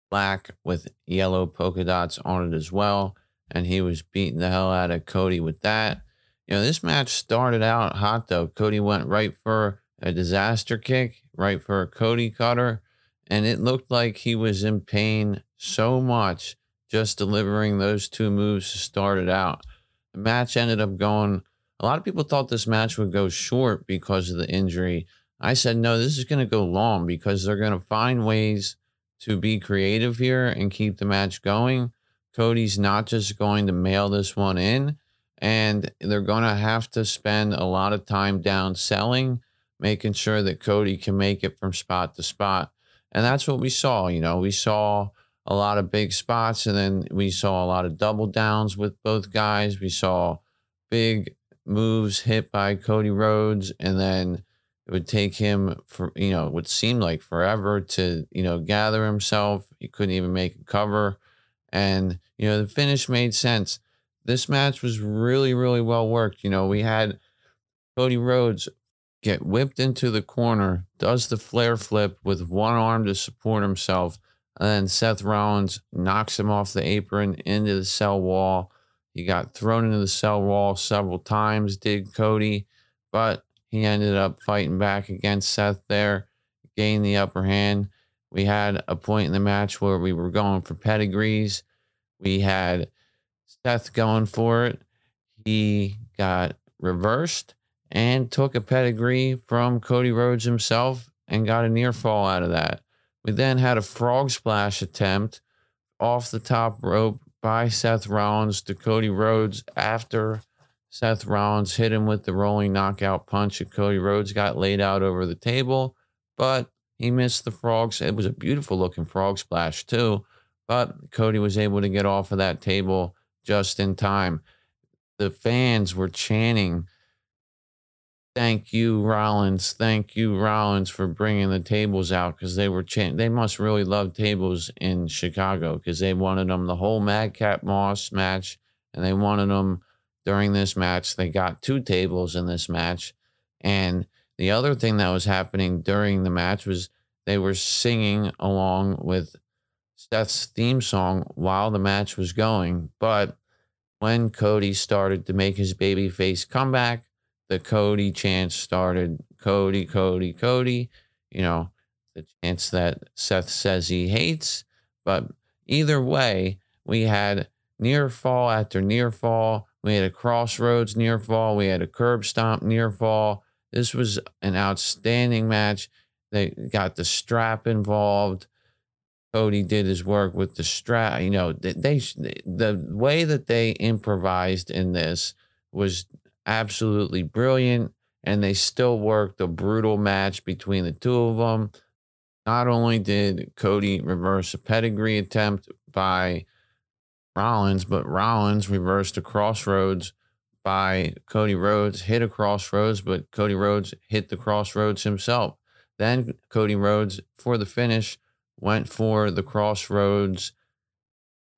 black with yellow polka dots on it as well and he was beating the hell out of Cody with that. You know, this match started out hot though. Cody went right for a disaster kick, right for a Cody cutter, and it looked like he was in pain so much just delivering those two moves to start it out. The match ended up going. A lot of people thought this match would go short because of the injury. I said, no, this is going to go long because they're going to find ways to be creative here and keep the match going. Cody's not just going to mail this one in, and they're going to have to spend a lot of time down selling, making sure that Cody can make it from spot to spot. And that's what we saw. You know, we saw a lot of big spots, and then we saw a lot of double downs with both guys. We saw big moves hit by Cody Rhodes, and then it would take him for you know it would seem like forever to you know gather himself. He couldn't even make a cover. And, you know, the finish made sense. This match was really, really well worked. You know, we had Cody Rhodes get whipped into the corner, does the Flair flip with one arm to support himself. And then Seth Rollins knocks him off the apron into the cell wall. He got thrown into the cell wall several times, did Cody, but he ended up fighting back against Seth there, gained the upper hand. We had a point in the match where we were going for pedigrees. We had Seth going for it. He got reversed and took a pedigree from Cody Rhodes himself and got a near fall out of that. We then had a frog splash attempt off the top rope by Seth Rollins to Cody Rhodes after Seth Rollins hit him with the rolling knockout punch and Cody Rhodes got laid out over the table, but he missed the frogs. It was a beautiful looking frog splash too, but Cody was able to get off of that table just in time. The fans were chanting thank you rollins thank you rollins for bringing the tables out because they were they must really love tables in chicago because they wanted them the whole madcap moss match and they wanted them during this match they got two tables in this match and the other thing that was happening during the match was they were singing along with Seth's theme song while the match was going. But when Cody started to make his babyface comeback, the Cody chance started Cody, Cody, Cody. You know, the chance that Seth says he hates. But either way, we had near fall after near fall. We had a Cross Rhodes near fall. We had a curb stomp near fall. This was an outstanding match. They got the strap involved. Cody did his work with the strap. You know, they, they the way that they improvised in this was absolutely brilliant, and they still worked a brutal match between the two of them. Not only did Cody reverse a pedigree attempt by Rollins, but Rollins reversed a Cross Rhodes by Cody Rhodes, hit a Cross Rhodes, but Cody Rhodes hit the Cross Rhodes himself. Then Cody Rhodes, for the finish, went for the Cross Rhodes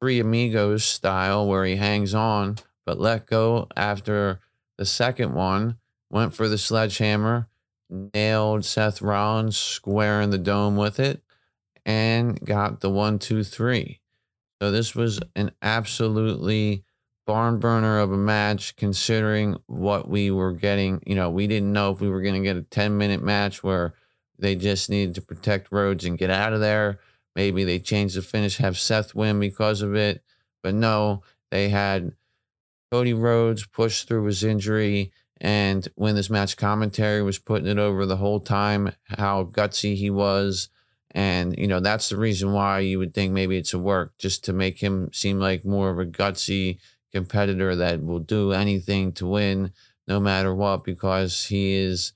Three Amigos style where he hangs on, but let go after the second one, went for the sledgehammer, nailed Seth Rollins square in the dome with it, and got the one, two, three. So this was an absolutely barn burner of a match considering what we were getting. You know, we didn't know if we were going to get a 10 minute match where they just needed to protect Rhodes and get out of there. Maybe they changed the finish, have Seth win because of it. But no, they had Cody Rhodes pushed through his injury. And when this match commentary was putting it over the whole time, how gutsy he was. And, you know, that's the reason why you would think maybe it's a work, just to make him seem like more of a gutsy competitor that will do anything to win no matter what, because he is,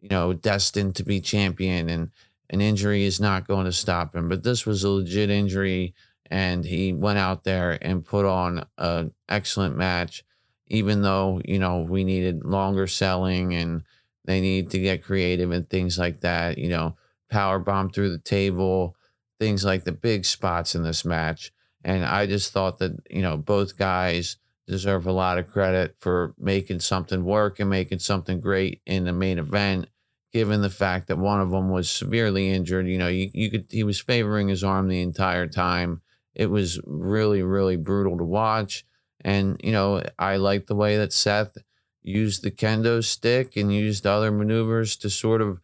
you know, destined to be champion and an injury is not going to stop him. But this was a legit injury and he went out there and put on an excellent match even though you know we needed longer selling and they need to get creative and things like that you know power bomb through the table things like the big spots in this match. And i just thought that you know both guys deserve a lot of credit for making something work and making something great in the main event given the fact that one of them was severely injured. You know you, you could he was favoring his arm the entire time it was really, really brutal to watch. And, you know, I like the way that Seth used the kendo stick and used other maneuvers to sort of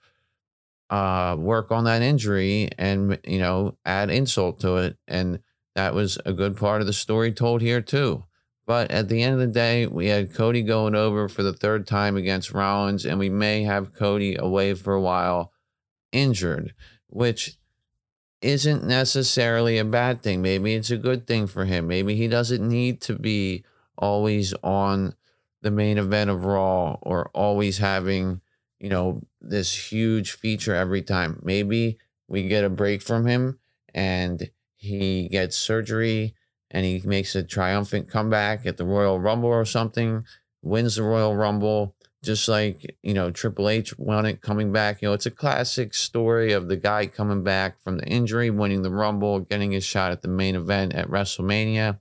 uh, work on that injury and, you know, add insult to it. And that was a good part of the story told here, too. But at the end of the day, we had Cody going over for the third time against Rollins, and we may have Cody away for a while injured, which isn't necessarily a bad thing. Maybe it's a good thing for him. Maybe he doesn't need to be always on the main event of Raw or always having, you know, this huge feature every time. Maybe we get a break from him and he gets surgery and he makes a triumphant comeback at the Royal Rumble or something, wins the Royal Rumble, just like you know Triple H won it coming back. You know, it's a classic story of the guy coming back from the injury, winning the Rumble, getting his shot at the main event at WrestleMania.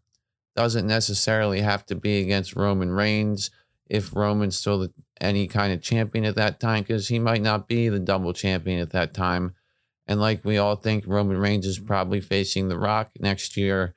Doesn't necessarily have to be against Roman Reigns if Roman's still the, any kind of champion at that time, because he might not be the double champion at that time. And like we all think, Roman Reigns is probably facing The Rock next year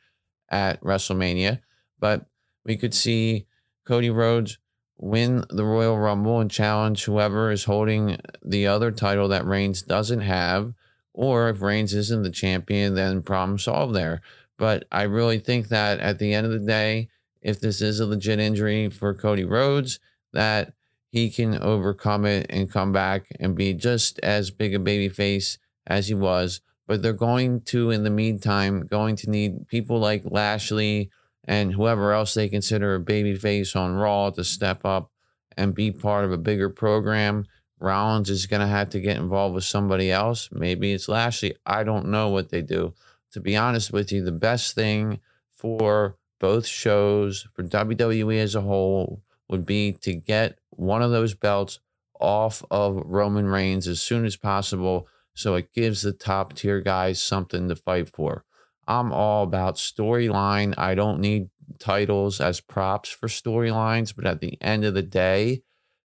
at WrestleMania. But We could see Cody Rhodes win the Royal Rumble and challenge whoever is holding the other title that Reigns doesn't have. Or if Reigns isn't the champion, then problem solved there. But I really think that at the end of the day, if this is a legit injury for Cody Rhodes, that he can overcome it and come back and be just as big a baby face as he was. But they're going to, in the meantime, going to need people like Lashley and whoever else they consider a baby face on Raw to step up and be part of a bigger program. Rollins is going to have to get involved with somebody else. Maybe it's Lashley. I don't know what they do. To be honest with you, the best thing for both shows, for WWE as a whole, would be to get one of those belts off of Roman Reigns as soon as possible so it gives the top tier guys something to fight for. I'm all about storyline. I don't need titles as props for storylines, but at the end of the day,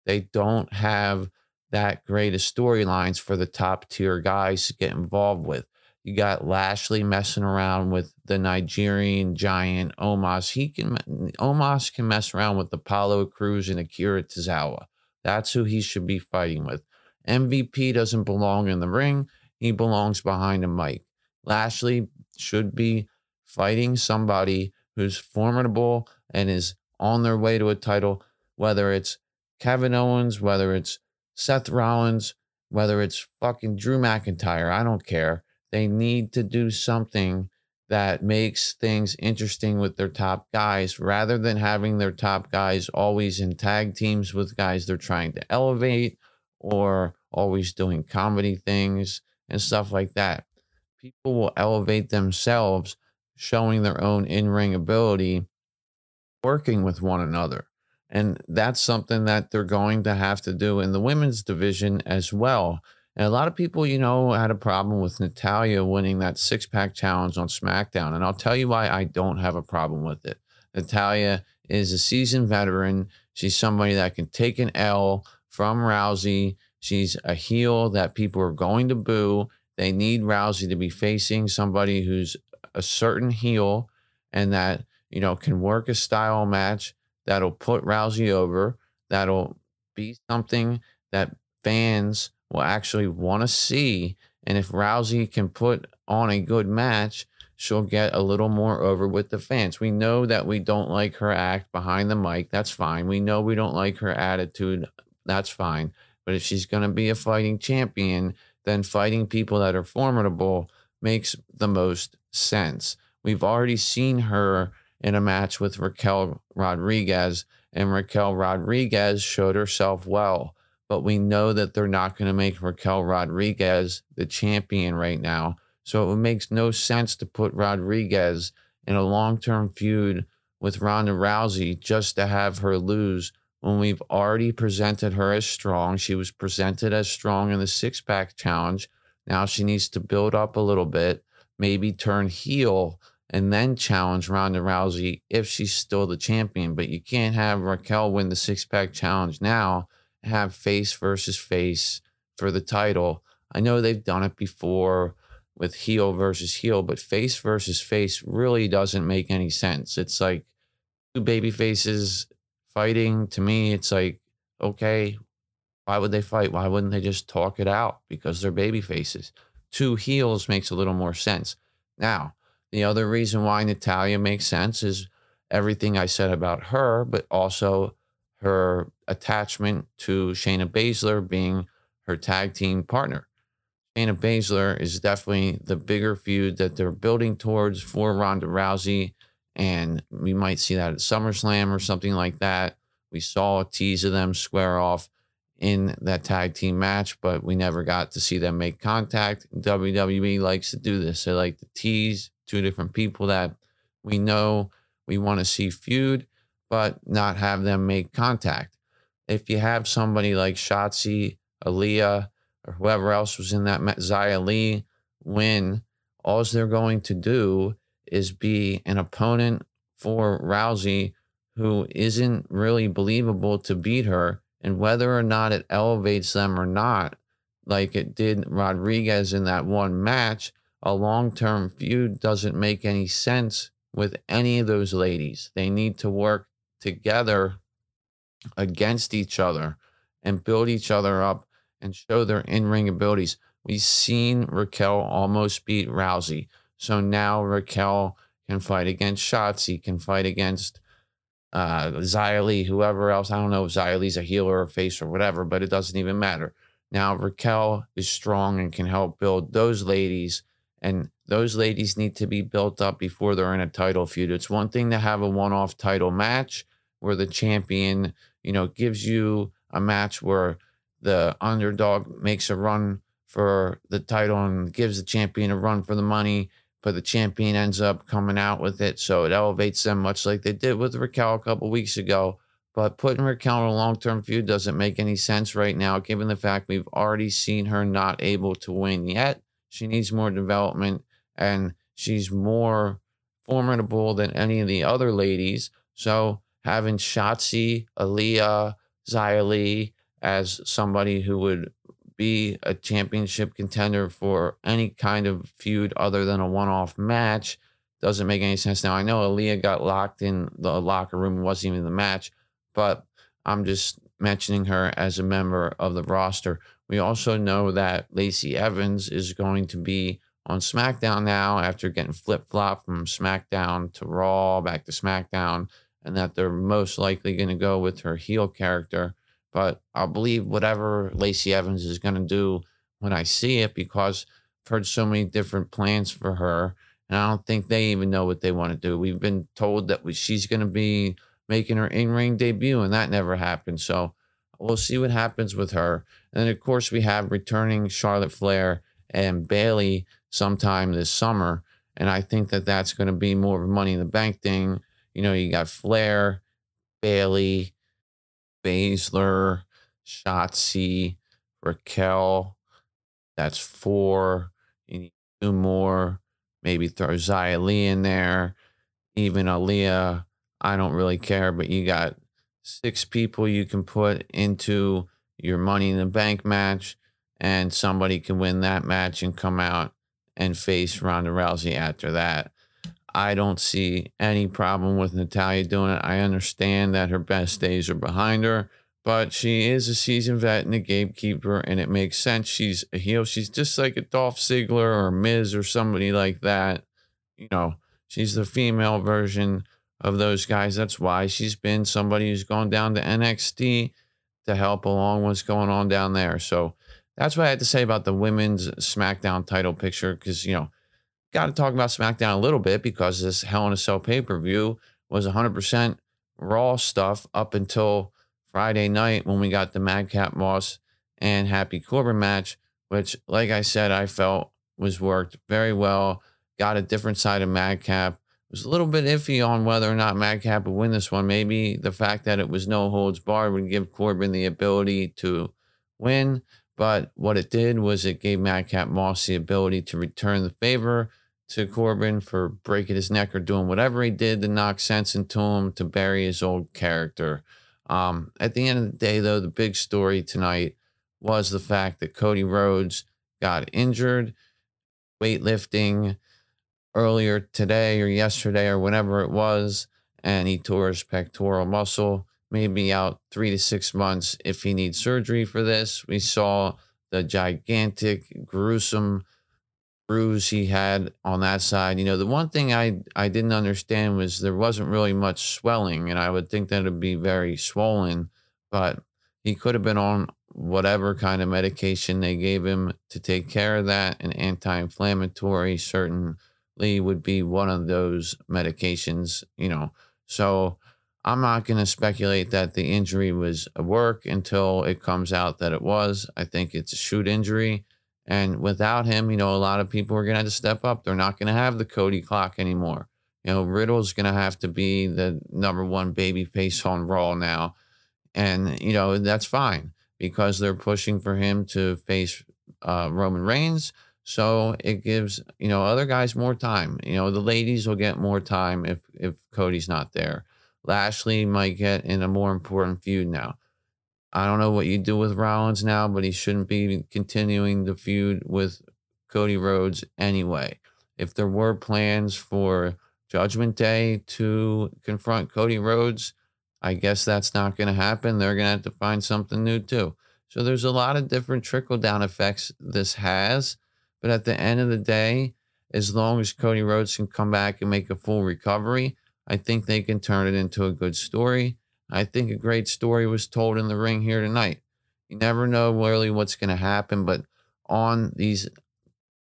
they don't have that great of storylines for the top tier guys to get involved with. You got Lashley messing around with the Nigerian giant Omos. He can Omos can mess around with Apollo Crews and Akira Tozawa. That's who he should be fighting with. MVP doesn't belong in the ring. He belongs behind a mic. Lashley should be fighting somebody who's formidable and is on their way to a title, whether it's Kevin Owens, whether it's Seth Rollins, whether it's fucking Drew McIntyre. I don't care. They need to do something that makes things interesting with their top guys rather than having their top guys always in tag teams with guys they're trying to elevate or always doing comedy things and stuff like that. People will elevate themselves showing their own in ring ability, working with one another. And that's something that they're going to have to do in the women's division as well. And a lot of people, you know, had a problem with Natalya winning that six pack challenge on SmackDown. And I'll tell you why I don't have a problem with it. Natalya is a seasoned veteran. She's somebody that can take an L from Rousey. She's a heel that people are going to boo. They need Rousey to be facing somebody who's a certain heel and that, you know, can work a style match that'll put Rousey over, that'll be something that fans will actually want to see. And if Rousey can put on a good match, she'll get a little more over with the fans. We know that we don't like her act behind the mic. That's fine. We know we don't like her attitude. That's fine. But if she's going to be a fighting champion, then fighting people that are formidable makes the most sense. We've already seen her in a match with Raquel Rodriguez, and Raquel Rodriguez showed herself well. But we know that they're not going to make Raquel Rodriguez the champion right now. So it makes no sense to put Rodriguez in a long term feud with Ronda Rousey just to have her lose when we've already presented her as strong. She was presented as strong in the six pack challenge. Now she needs to build up a little bit, maybe turn heel and then challenge Ronda Rousey if she's still the champion. But you can't have Raquel win the six pack challenge now, have face versus face for the title. I know they've done it before with heel versus heel, but face versus face really doesn't make any sense. It's like two baby faces fighting. To me, it's like, okay, why would they fight? Why wouldn't they just talk it out? Because they're baby faces. Two heels makes a little more sense. Now, the other reason why Natalya makes sense is everything I said about her, but also her attachment to Shayna Baszler being her tag team partner. Shayna Baszler is definitely the bigger feud that they're building towards for Ronda Rousey. And we might see that at SummerSlam or something like that. We saw a tease of them square off in that tag team match, but we never got to see them make contact. WWE likes to do this. They like to tease two different people that we know we want to see feud, but not have them make contact. If you have somebody like Shotzi, Aliyah, or whoever else was in that match, Xia Li win, all they're going to do is be an opponent for Rousey who isn't really believable to beat her and whether or not it elevates them or not, like it did Rodriguez in that one match, a long term feud doesn't make any sense with any of those ladies. They need to work together against each other and build each other up and show their in ring abilities. We've seen Raquel almost beat Rousey. So now Raquel can fight against Shotzi, can fight against uh, whoever else. I don't know if Xia a healer or face or whatever, but it doesn't even matter. Now Raquel is strong and can help build those ladies, and those ladies need to be built up before they're in a title feud. It's one thing to have a one-off title match where the champion, you know, gives you a match where the underdog makes a run for the title and gives the champion a run for the money, but the champion ends up coming out with it. So it elevates them, much like they did with Raquel a couple weeks ago. But putting Raquel in a long term feud doesn't make any sense right now, given the fact we've already seen her not able to win yet. She needs more development and she's more formidable than any of the other ladies. So having Shotzi, Aliyah, Xia as somebody who would be a championship contender for any kind of feud other than a one off match doesn't make any sense. Now, I know Aliyah got locked in the locker room, wasn't even in the match, but I'm just mentioning her as a member of the roster. We also know that Lacey Evans is going to be on SmackDown now after getting flip flop from SmackDown to Raw, back to SmackDown, and that they're most likely going to go with her heel character but I'll believe whatever Lacey Evans is going to do when I see it because I've heard so many different plans for her. And I don't think they even know what they want to do. We've been told that we, she's going to be making her in ring debut, and that never happened. So we'll see what happens with her. And then, of course, we have returning Charlotte Flair and Bayley sometime this summer. And I think that that's going to be more of a money in the bank thing. You know, you got Flair, Bayley, Baszler, Shotzi, Raquel. That's four. You need two more. Maybe throw Xia Li in there. Even Aliyah. I don't really care, but you got six people you can put into your money in the bank match, and somebody can win that match and come out and face Ronda Rousey after that. I don't see any problem with Natalya doing it. I understand that her best days are behind her, but she is a seasoned vet and a gatekeeper, and it makes sense. She's a heel. She's just like a Dolph Ziggler or Miz or somebody like that. You know, she's the female version of those guys. That's why she's been somebody who's gone down to NXT to help along what's going on down there. So that's what I had to say about the women's SmackDown title picture because, you know, got to talk about SmackDown a little bit because this Hell in a Cell pay per view was 100% Raw stuff up until Friday night when we got the Madcap Moss and Happy Corbin match, which, like I said, I felt was worked very well. Got a different side of Madcap. It was a little bit iffy on whether or not Madcap would win this one. Maybe the fact that it was no holds barred would give Corbin the ability to win. But what it did was it gave Madcap Moss the ability to return the favor to Corbin for breaking his neck or doing whatever he did to knock sense into him to bury his old character. Um, at the end of the day, though, the big story tonight was the fact that Cody Rhodes got injured weightlifting earlier today or yesterday or whenever it was, and he tore his pectoral muscle. Maybe out three to six months if he needs surgery for this. We saw the gigantic, gruesome bruise he had on that side. You know, the one thing I I didn't understand was there wasn't really much swelling, and I would think that it'd be very swollen, but he could have been on whatever kind of medication they gave him to take care of that. An anti-inflammatory certainly would be one of those medications. You know, so. I'm not going to speculate that the injury was a work until it comes out that it was. I think it's a shoot injury. And without him, you know, a lot of people are going to have to step up. They're not going to have the Cody clock anymore. You know, Riddle's going to have to be the number one baby face on Raw now. And, you know, that's fine because they're pushing for him to face uh, Roman Reigns. So it gives, you know, other guys more time. You know, the ladies will get more time if, if Cody's not there. Lashley might get in a more important feud now. I don't know what you do with Rollins now, but he shouldn't be continuing the feud with Cody Rhodes anyway. If there were plans for Judgment Day to confront Cody Rhodes. I guess that's not going to happen. They're going to have to find something new too. So there's a lot of different trickle down effects this has. But at the end of the day, as long as Cody Rhodes can come back and make a full recovery, I think they can turn it into a good story. I think a great story was told in the ring here tonight. You never know really what's going to happen, but on these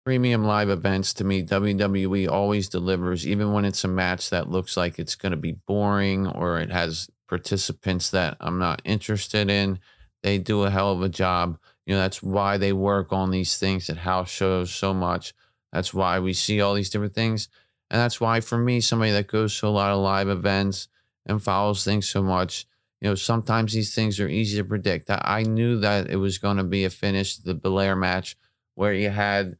premium live events, to me, WWE always delivers, even when it's a match that looks like it's going to be boring or it has participants that I'm not interested in. They do a hell of a job. You know, that's why they work on these things at house shows so much. That's why we see all these different things. And that's why, for me, somebody that goes to a lot of live events and follows things so much, you know, sometimes these things are easy to predict. I knew that it was going to be a finish, the Belair match, where you had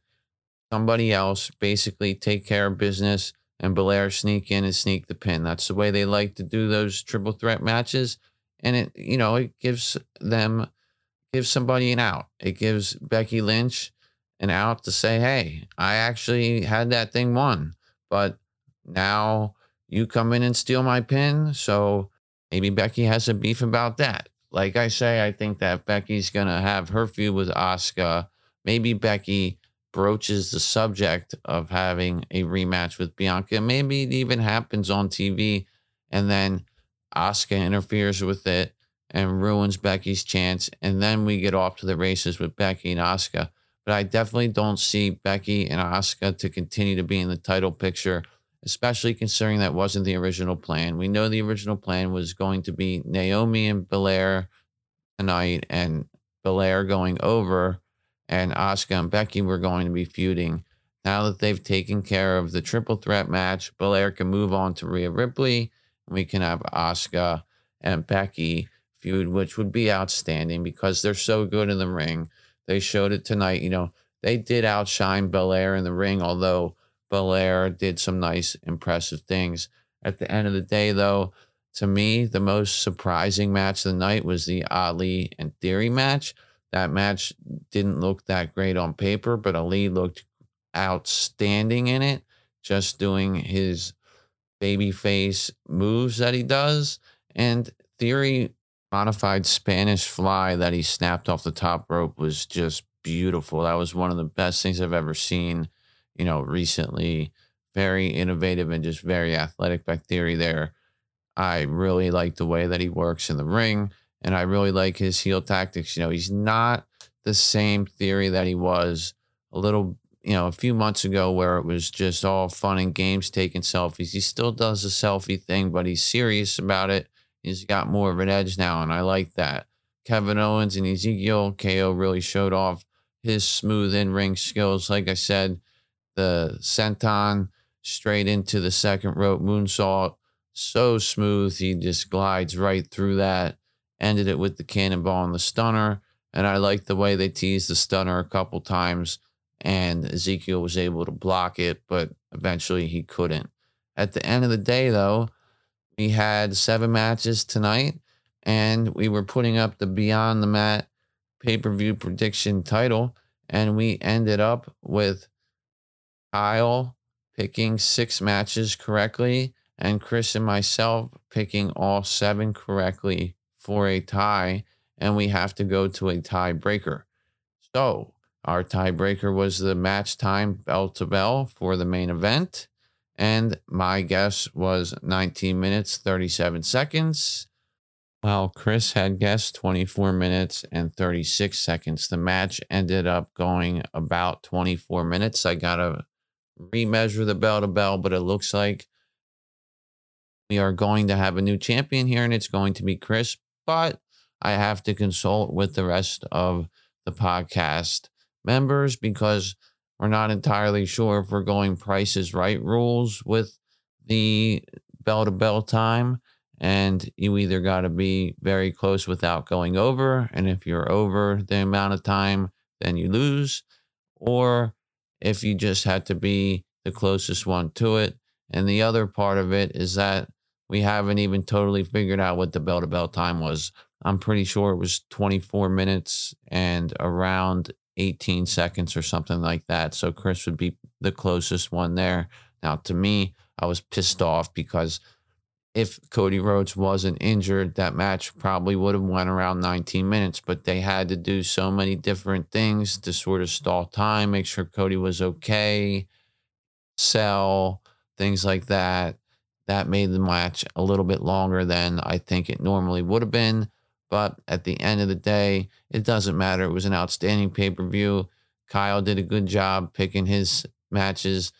somebody else basically take care of business and Belair sneak in and sneak the pin. That's the way they like to do those triple threat matches. And it, you know, it gives them, gives somebody an out. It gives Becky Lynch an out to say, hey, I actually had that thing won, but now you come in and steal my pin. So maybe Becky has a beef about that. Like I say, I think that Becky's going to have her feud with Asuka. Maybe Becky broaches the subject of having a rematch with Bianca. Maybe it even happens on TV and then Asuka interferes with it and ruins Becky's chance. And then we get off to the races with Becky and Asuka. But I definitely don't see Becky and Asuka to continue to be in the title picture especially considering that wasn't the original plan. We know the original plan was going to be Naomi and Belair tonight, and Belair going over, and Asuka and Becky were going to be feuding. Now that they've taken care of the triple threat match, Belair can move on to Rhea Ripley. And we can have Asuka and Becky feud, which would be outstanding because they're so good in the ring. They showed it tonight. You know, they did outshine Belair in the ring, although Belair did some nice, impressive things. At the end of the day, though, to me, the most surprising match of the night was the Ali and Theory match. That match didn't look that great on paper, but Ali looked outstanding in it, just doing his babyface moves that he does. And Theory modified Spanish fly that he snapped off the top rope was just beautiful. That was one of the best things I've ever seen you know, recently. Very innovative and just very athletic by theory there. I really like the way that he works in the ring, and I really like his heel tactics. You know, he's not the same theory that he was a little, you know, a few months ago where it was just all fun and games taking selfies. He still does the selfie thing, but he's serious about it. He's got more of an edge now, and I like that. Kevin Owens and Ezekiel KO really showed off his smooth in ring skills. Like I said, the senton straight into the second rope moonsault. So smooth. He just glides right through that. Ended it with the cannonball and the stunner. And I like the way they teased the stunner a couple times. And Ezekiel was able to block it, but eventually he couldn't. At the end of the day, though, we had seven matches tonight, and we were putting up the Beyond the Mat pay per view prediction title. And we ended up with Kyle picking six matches correctly, and Chris and myself picking all seven correctly for a tie, and we have to go to a tiebreaker. So, our tiebreaker was the match time bell to bell for the main event, and my guess was 19 minutes 37 seconds. While Chris had guessed 24 minutes and 36 seconds, the match ended up going about 24 minutes. I got a remeasure the bell to bell, but it looks like we are going to have a new champion here, and it's going to be Chris. But I have to consult with the rest of the podcast members because we're not entirely sure if we're going prices right rules with the bell to bell time. And you either got to be very close without going over. And if you're over the amount of time, then you lose. Or if you just had to be the closest one to it. And the other part of it is that we haven't even totally figured out what the bell to bell time was. I'm pretty sure it was 24 minutes and around 18 seconds or something like that. So Chris would be the closest one there. Now, to me, I was pissed off because if Cody Rhodes wasn't injured, that match probably would have went around 19 minutes, but they had to do so many different things to sort of stall time, make sure Cody was okay, sell, things like that. That made the match a little bit longer than I think it normally would have been. But at the end of the day, it doesn't matter. It was an outstanding pay per view. Kyle did a good job picking his matches.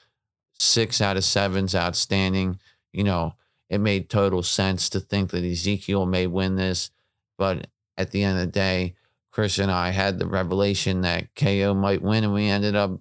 Six out of seven's outstanding. You know, it made total sense to think that Ezekiel may win this. But at the end of the day, Chris and I had the revelation that KO might win, and we ended up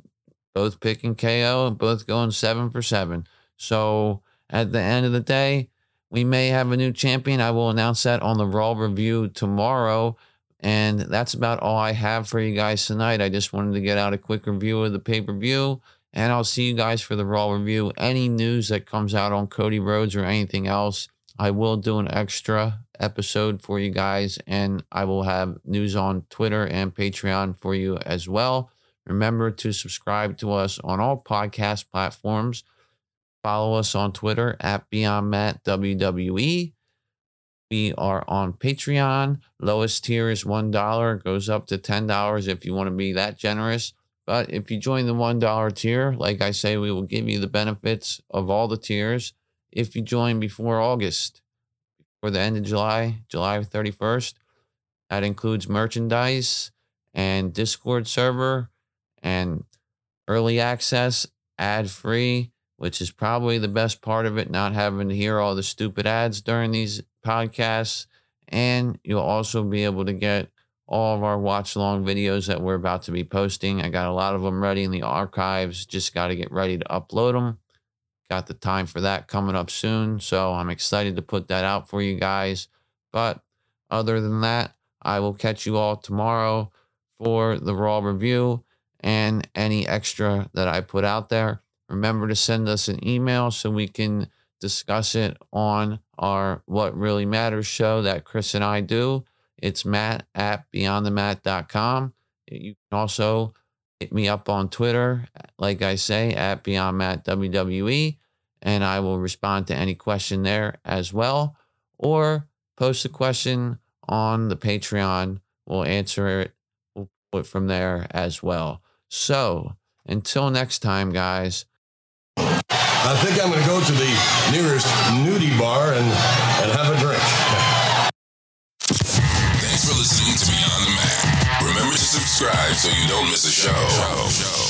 both picking KO and both going seven for seven. So at the end of the day, we may have a new champion. I will announce that on the Raw review tomorrow. And that's about all I have for you guys tonight. I just wanted to get out a quick review of the pay per view. And I'll see you guys for the Raw review. Any news that comes out on Cody Rhodes or anything else, I will do an extra episode for you guys. And I will have news on Twitter and Patreon for you as well. Remember to subscribe to us on all podcast platforms. Follow us on Twitter at Beyond Matt WWE. We are on Patreon. Lowest tier is $1, goes up to $10 if you want to be that generous. But if you join the $1 tier, like I say, we will give you the benefits of all the tiers if you join before August, for the end of July, July 31st. That includes merchandise and Discord server and early access, ad free, which is probably the best part of it, not having to hear all the stupid ads during these podcasts. And you'll also be able to get all of our watch long videos that we're about to be posting. I got a lot of them ready in the archives, just got to get ready to upload them. Got the time for that coming up soon. So I'm excited to put that out for you guys. But other than that, I will catch you all tomorrow for the Raw review and any extra that I put out there. Remember to send us an email so we can discuss it on our What Really Matters show that Chris and I do. It's matt at beyondthemat.com. You can also hit me up on Twitter, like I say, at beyondmattwwe, and I will respond to any question there as well. Or post a question on the Patreon. We'll answer it. We'll put it from there as well. So until next time, guys. I think I'm going to go to the nearest nudie bar and, and have a drink. Subscribe so you don't miss a show.